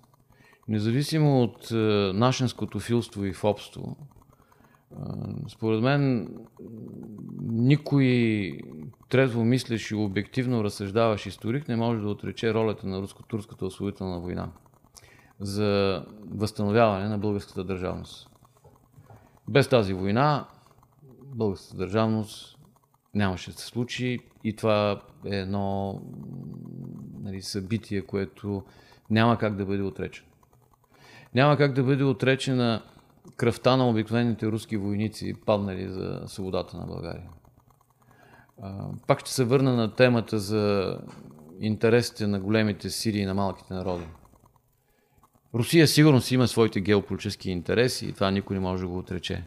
независимо от е, нашенското филство и фобство, е, според мен никой трезво мислещ и обективно разсъждаващ историк не може да отрече ролята на руско-турската освоителна война за възстановяване на българската държавност. Без тази война българската държавност нямаше да се случи и това е едно нали, събитие, което няма как да бъде отречено. Няма как да бъде отречена кръвта на обикновените руски войници, паднали за свободата на България. Пак ще се върна на темата за интересите на големите сили и на малките народи. Русия сигурно си има своите геополитически интереси и това никой не може да го отрече.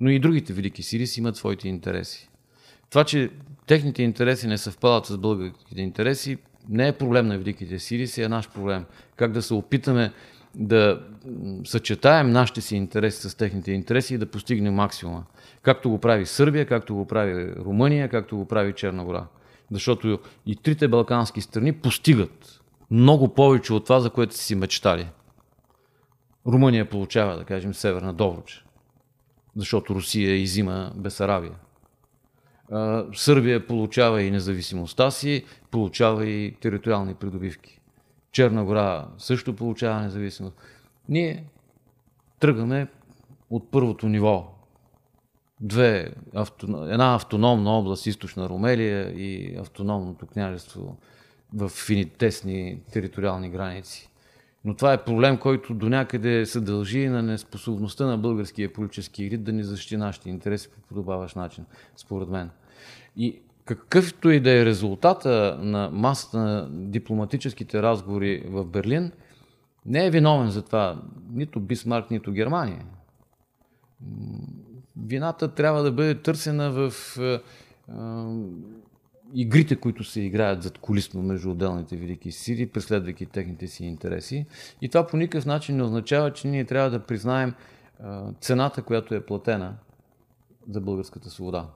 Но и другите велики сили си имат своите интереси. Това, че техните интереси не съвпадат с българските интереси, не е проблем на великите сили, си е наш проблем. Как да се опитаме да съчетаем нашите си интереси с техните интереси и да постигнем максимума. Както го прави Сърбия, както го прави Румъния, както го прави Черна гора. Защото и трите балкански страни постигат много повече от това, за което си мечтали. Румъния получава, да кажем, Северна Добруч, защото Русия изима Бесарабия. Сърбия получава и независимостта си, получава и териториални придобивки. Черна гора също получава независимост. Ние тръгваме от първото ниво. Две, една автономна област, източна Румелия и автономното княжество в фини тесни териториални граници. Но това е проблем, който до някъде се дължи на неспособността на българския политически елит да ни защити нашите интереси по подобаващ начин, според мен. И какъвто и да е резултата на масата на дипломатическите разговори в Берлин, не е виновен за това нито Бисмарк, нито Германия. Вината трябва да бъде търсена в игрите, които се играят зад колисно между отделните велики сили, преследвайки техните си интереси. И това по никакъв начин не означава, че ние трябва да признаем цената, която е платена за българската свобода.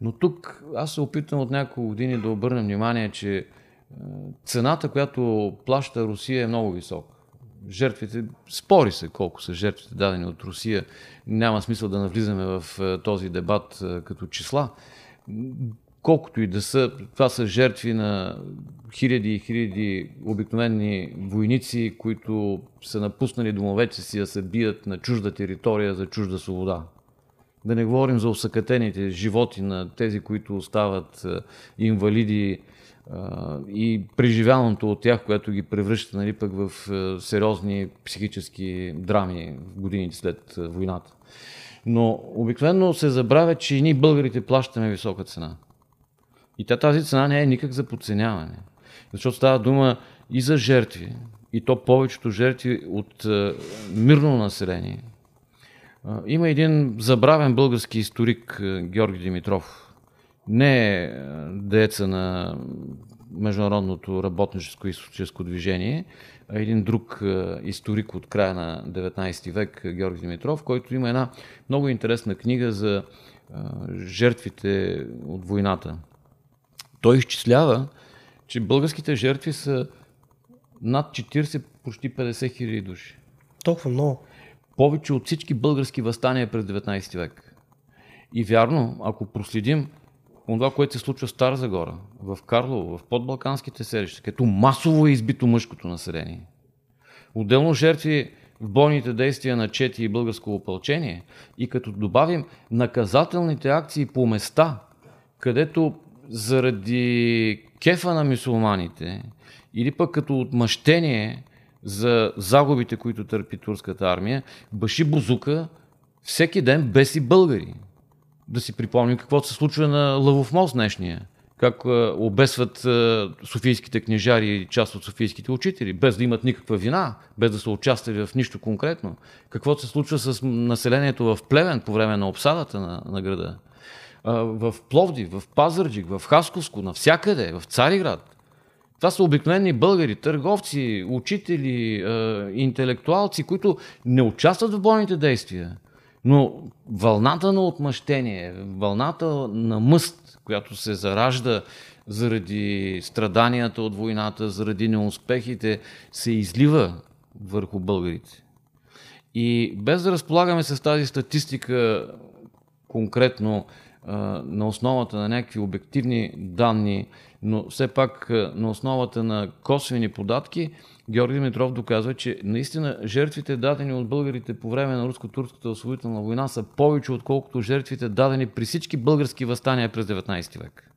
Но тук аз се опитвам от няколко години да обърнем внимание, че цената, която плаща Русия е много висока. Жертвите, спори се колко са жертвите дадени от Русия. Няма смисъл да навлизаме в този дебат като числа колкото и да са, това са жертви на хиляди и хиляди обикновени войници, които са напуснали домовете си да се бият на чужда територия за чужда свобода. Да не говорим за усъкатените животи на тези, които остават инвалиди и преживяното от тях, което ги превръща нали, пък в сериозни психически драми в годините след войната. Но обикновено се забравя, че и ние българите плащаме висока цена. И тя, тази цена не е никак за подценяване. Защото става дума и за жертви, и то повечето жертви от е, мирно население. Е, има един забравен български историк е, Георги Димитров. Не е дееца на международното работническо и историческо движение, а един друг историк от края на 19 век, Георги Димитров, който има една много интересна книга за жертвите от войната. Той изчислява, че българските жертви са над 40, почти 50 хиляди души. Толкова много. Повече от всички български възстания през 19 век. И вярно, ако проследим това, което се случва в Стара Загора, в Карлово, в подбалканските селища, като масово е избито мъжкото население. Отделно жертви в бойните действия на Чети и българско опълчение и като добавим наказателните акции по места, където заради кефа на мусулманите или пък като отмъщение за загубите, които търпи турската армия, Баши Бузука всеки ден беси българи. Да си припомним какво се случва на Лъвов мост днешния. Как обесват софийските книжари и част от софийските учители, без да имат никаква вина, без да са участвали в нищо конкретно. Какво се случва с населението в Плевен по време на обсадата на, на града в Пловди, в Пазарджик, в Хасковско, навсякъде, в Цариград. Това са обикновени българи, търговци, учители, интелектуалци, които не участват в бойните действия. Но вълната на отмъщение, вълната на мъст, която се заражда заради страданията от войната, заради неуспехите, се излива върху българите. И без да разполагаме с тази статистика конкретно, на основата на някакви обективни данни, но все пак на основата на косвени податки, Георги Димитров доказва, че наистина жертвите дадени от българите по време на руско-турската освободителна война са повече, отколкото жертвите дадени при всички български възстания през 19 век.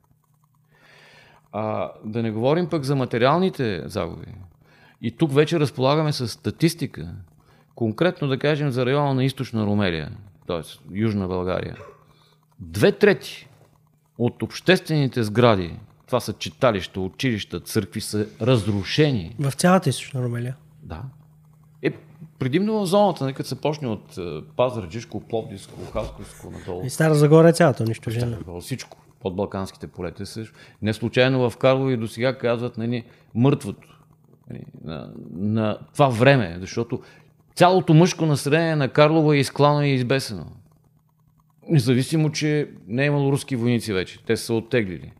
А, да не говорим пък за материалните загуби. И тук вече разполагаме с статистика, конкретно да кажем за района на източна Румелия, т.е. Южна България – Две трети от обществените сгради, това са читалища, училища, църкви, са разрушени. В цялата източна Румелия? Да. Е, предимно в зоната, нека се почне от е, Пазарджишко, Пловдивско, Хасковско, надолу. И Стара Загора е цялата унищожена. Всичко. Под Балканските полета също. Не случайно в Карлови до сега казват нали, мъртвото нали, на, на това време, защото цялото мъжко население на Карлово е изклано и избесено. Независимо, че не е имало руски войници вече. Те са оттеглили.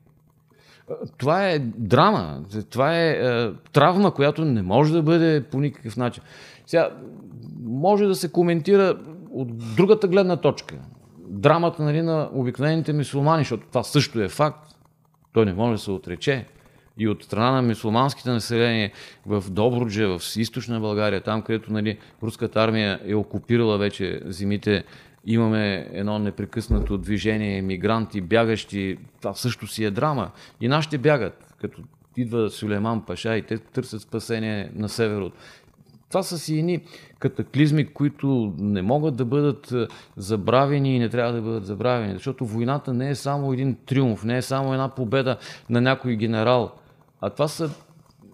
Това е драма. Това е, е травма, която не може да бъде по никакъв начин. Сега, може да се коментира от другата гледна точка. Драмата нали, на обикновените мусулмани, защото това също е факт. Той не може да се отрече. И от страна на мусулманските население в Добруджа, в източна България, там където нали, руската армия е окупирала вече зимите имаме едно непрекъснато движение, мигранти, бягащи, това също си е драма. И нашите бягат, като идва Сулейман Паша и те търсят спасение на север от. Това са си едни катаклизми, които не могат да бъдат е, забравени и не трябва да бъдат забравени, защото войната не е само един триумф, не е само една победа на някой генерал, а това са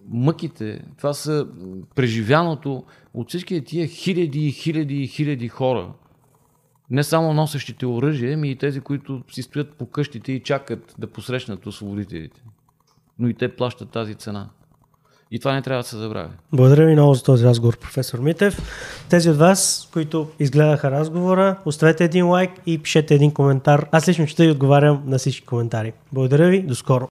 мъките, това са преживяното от всички тия хиляди и хиляди и хиляди хора, не само носещите оръжие, ами и тези, които си стоят по къщите и чакат да посрещнат освободителите. Но и те плащат тази цена. И това не трябва да се забравя. Благодаря ви много за този разговор, професор Митев. Тези от вас, които изгледаха разговора, оставете един лайк и пишете един коментар. Аз лично ще и отговарям на всички коментари. Благодаря ви, до скоро.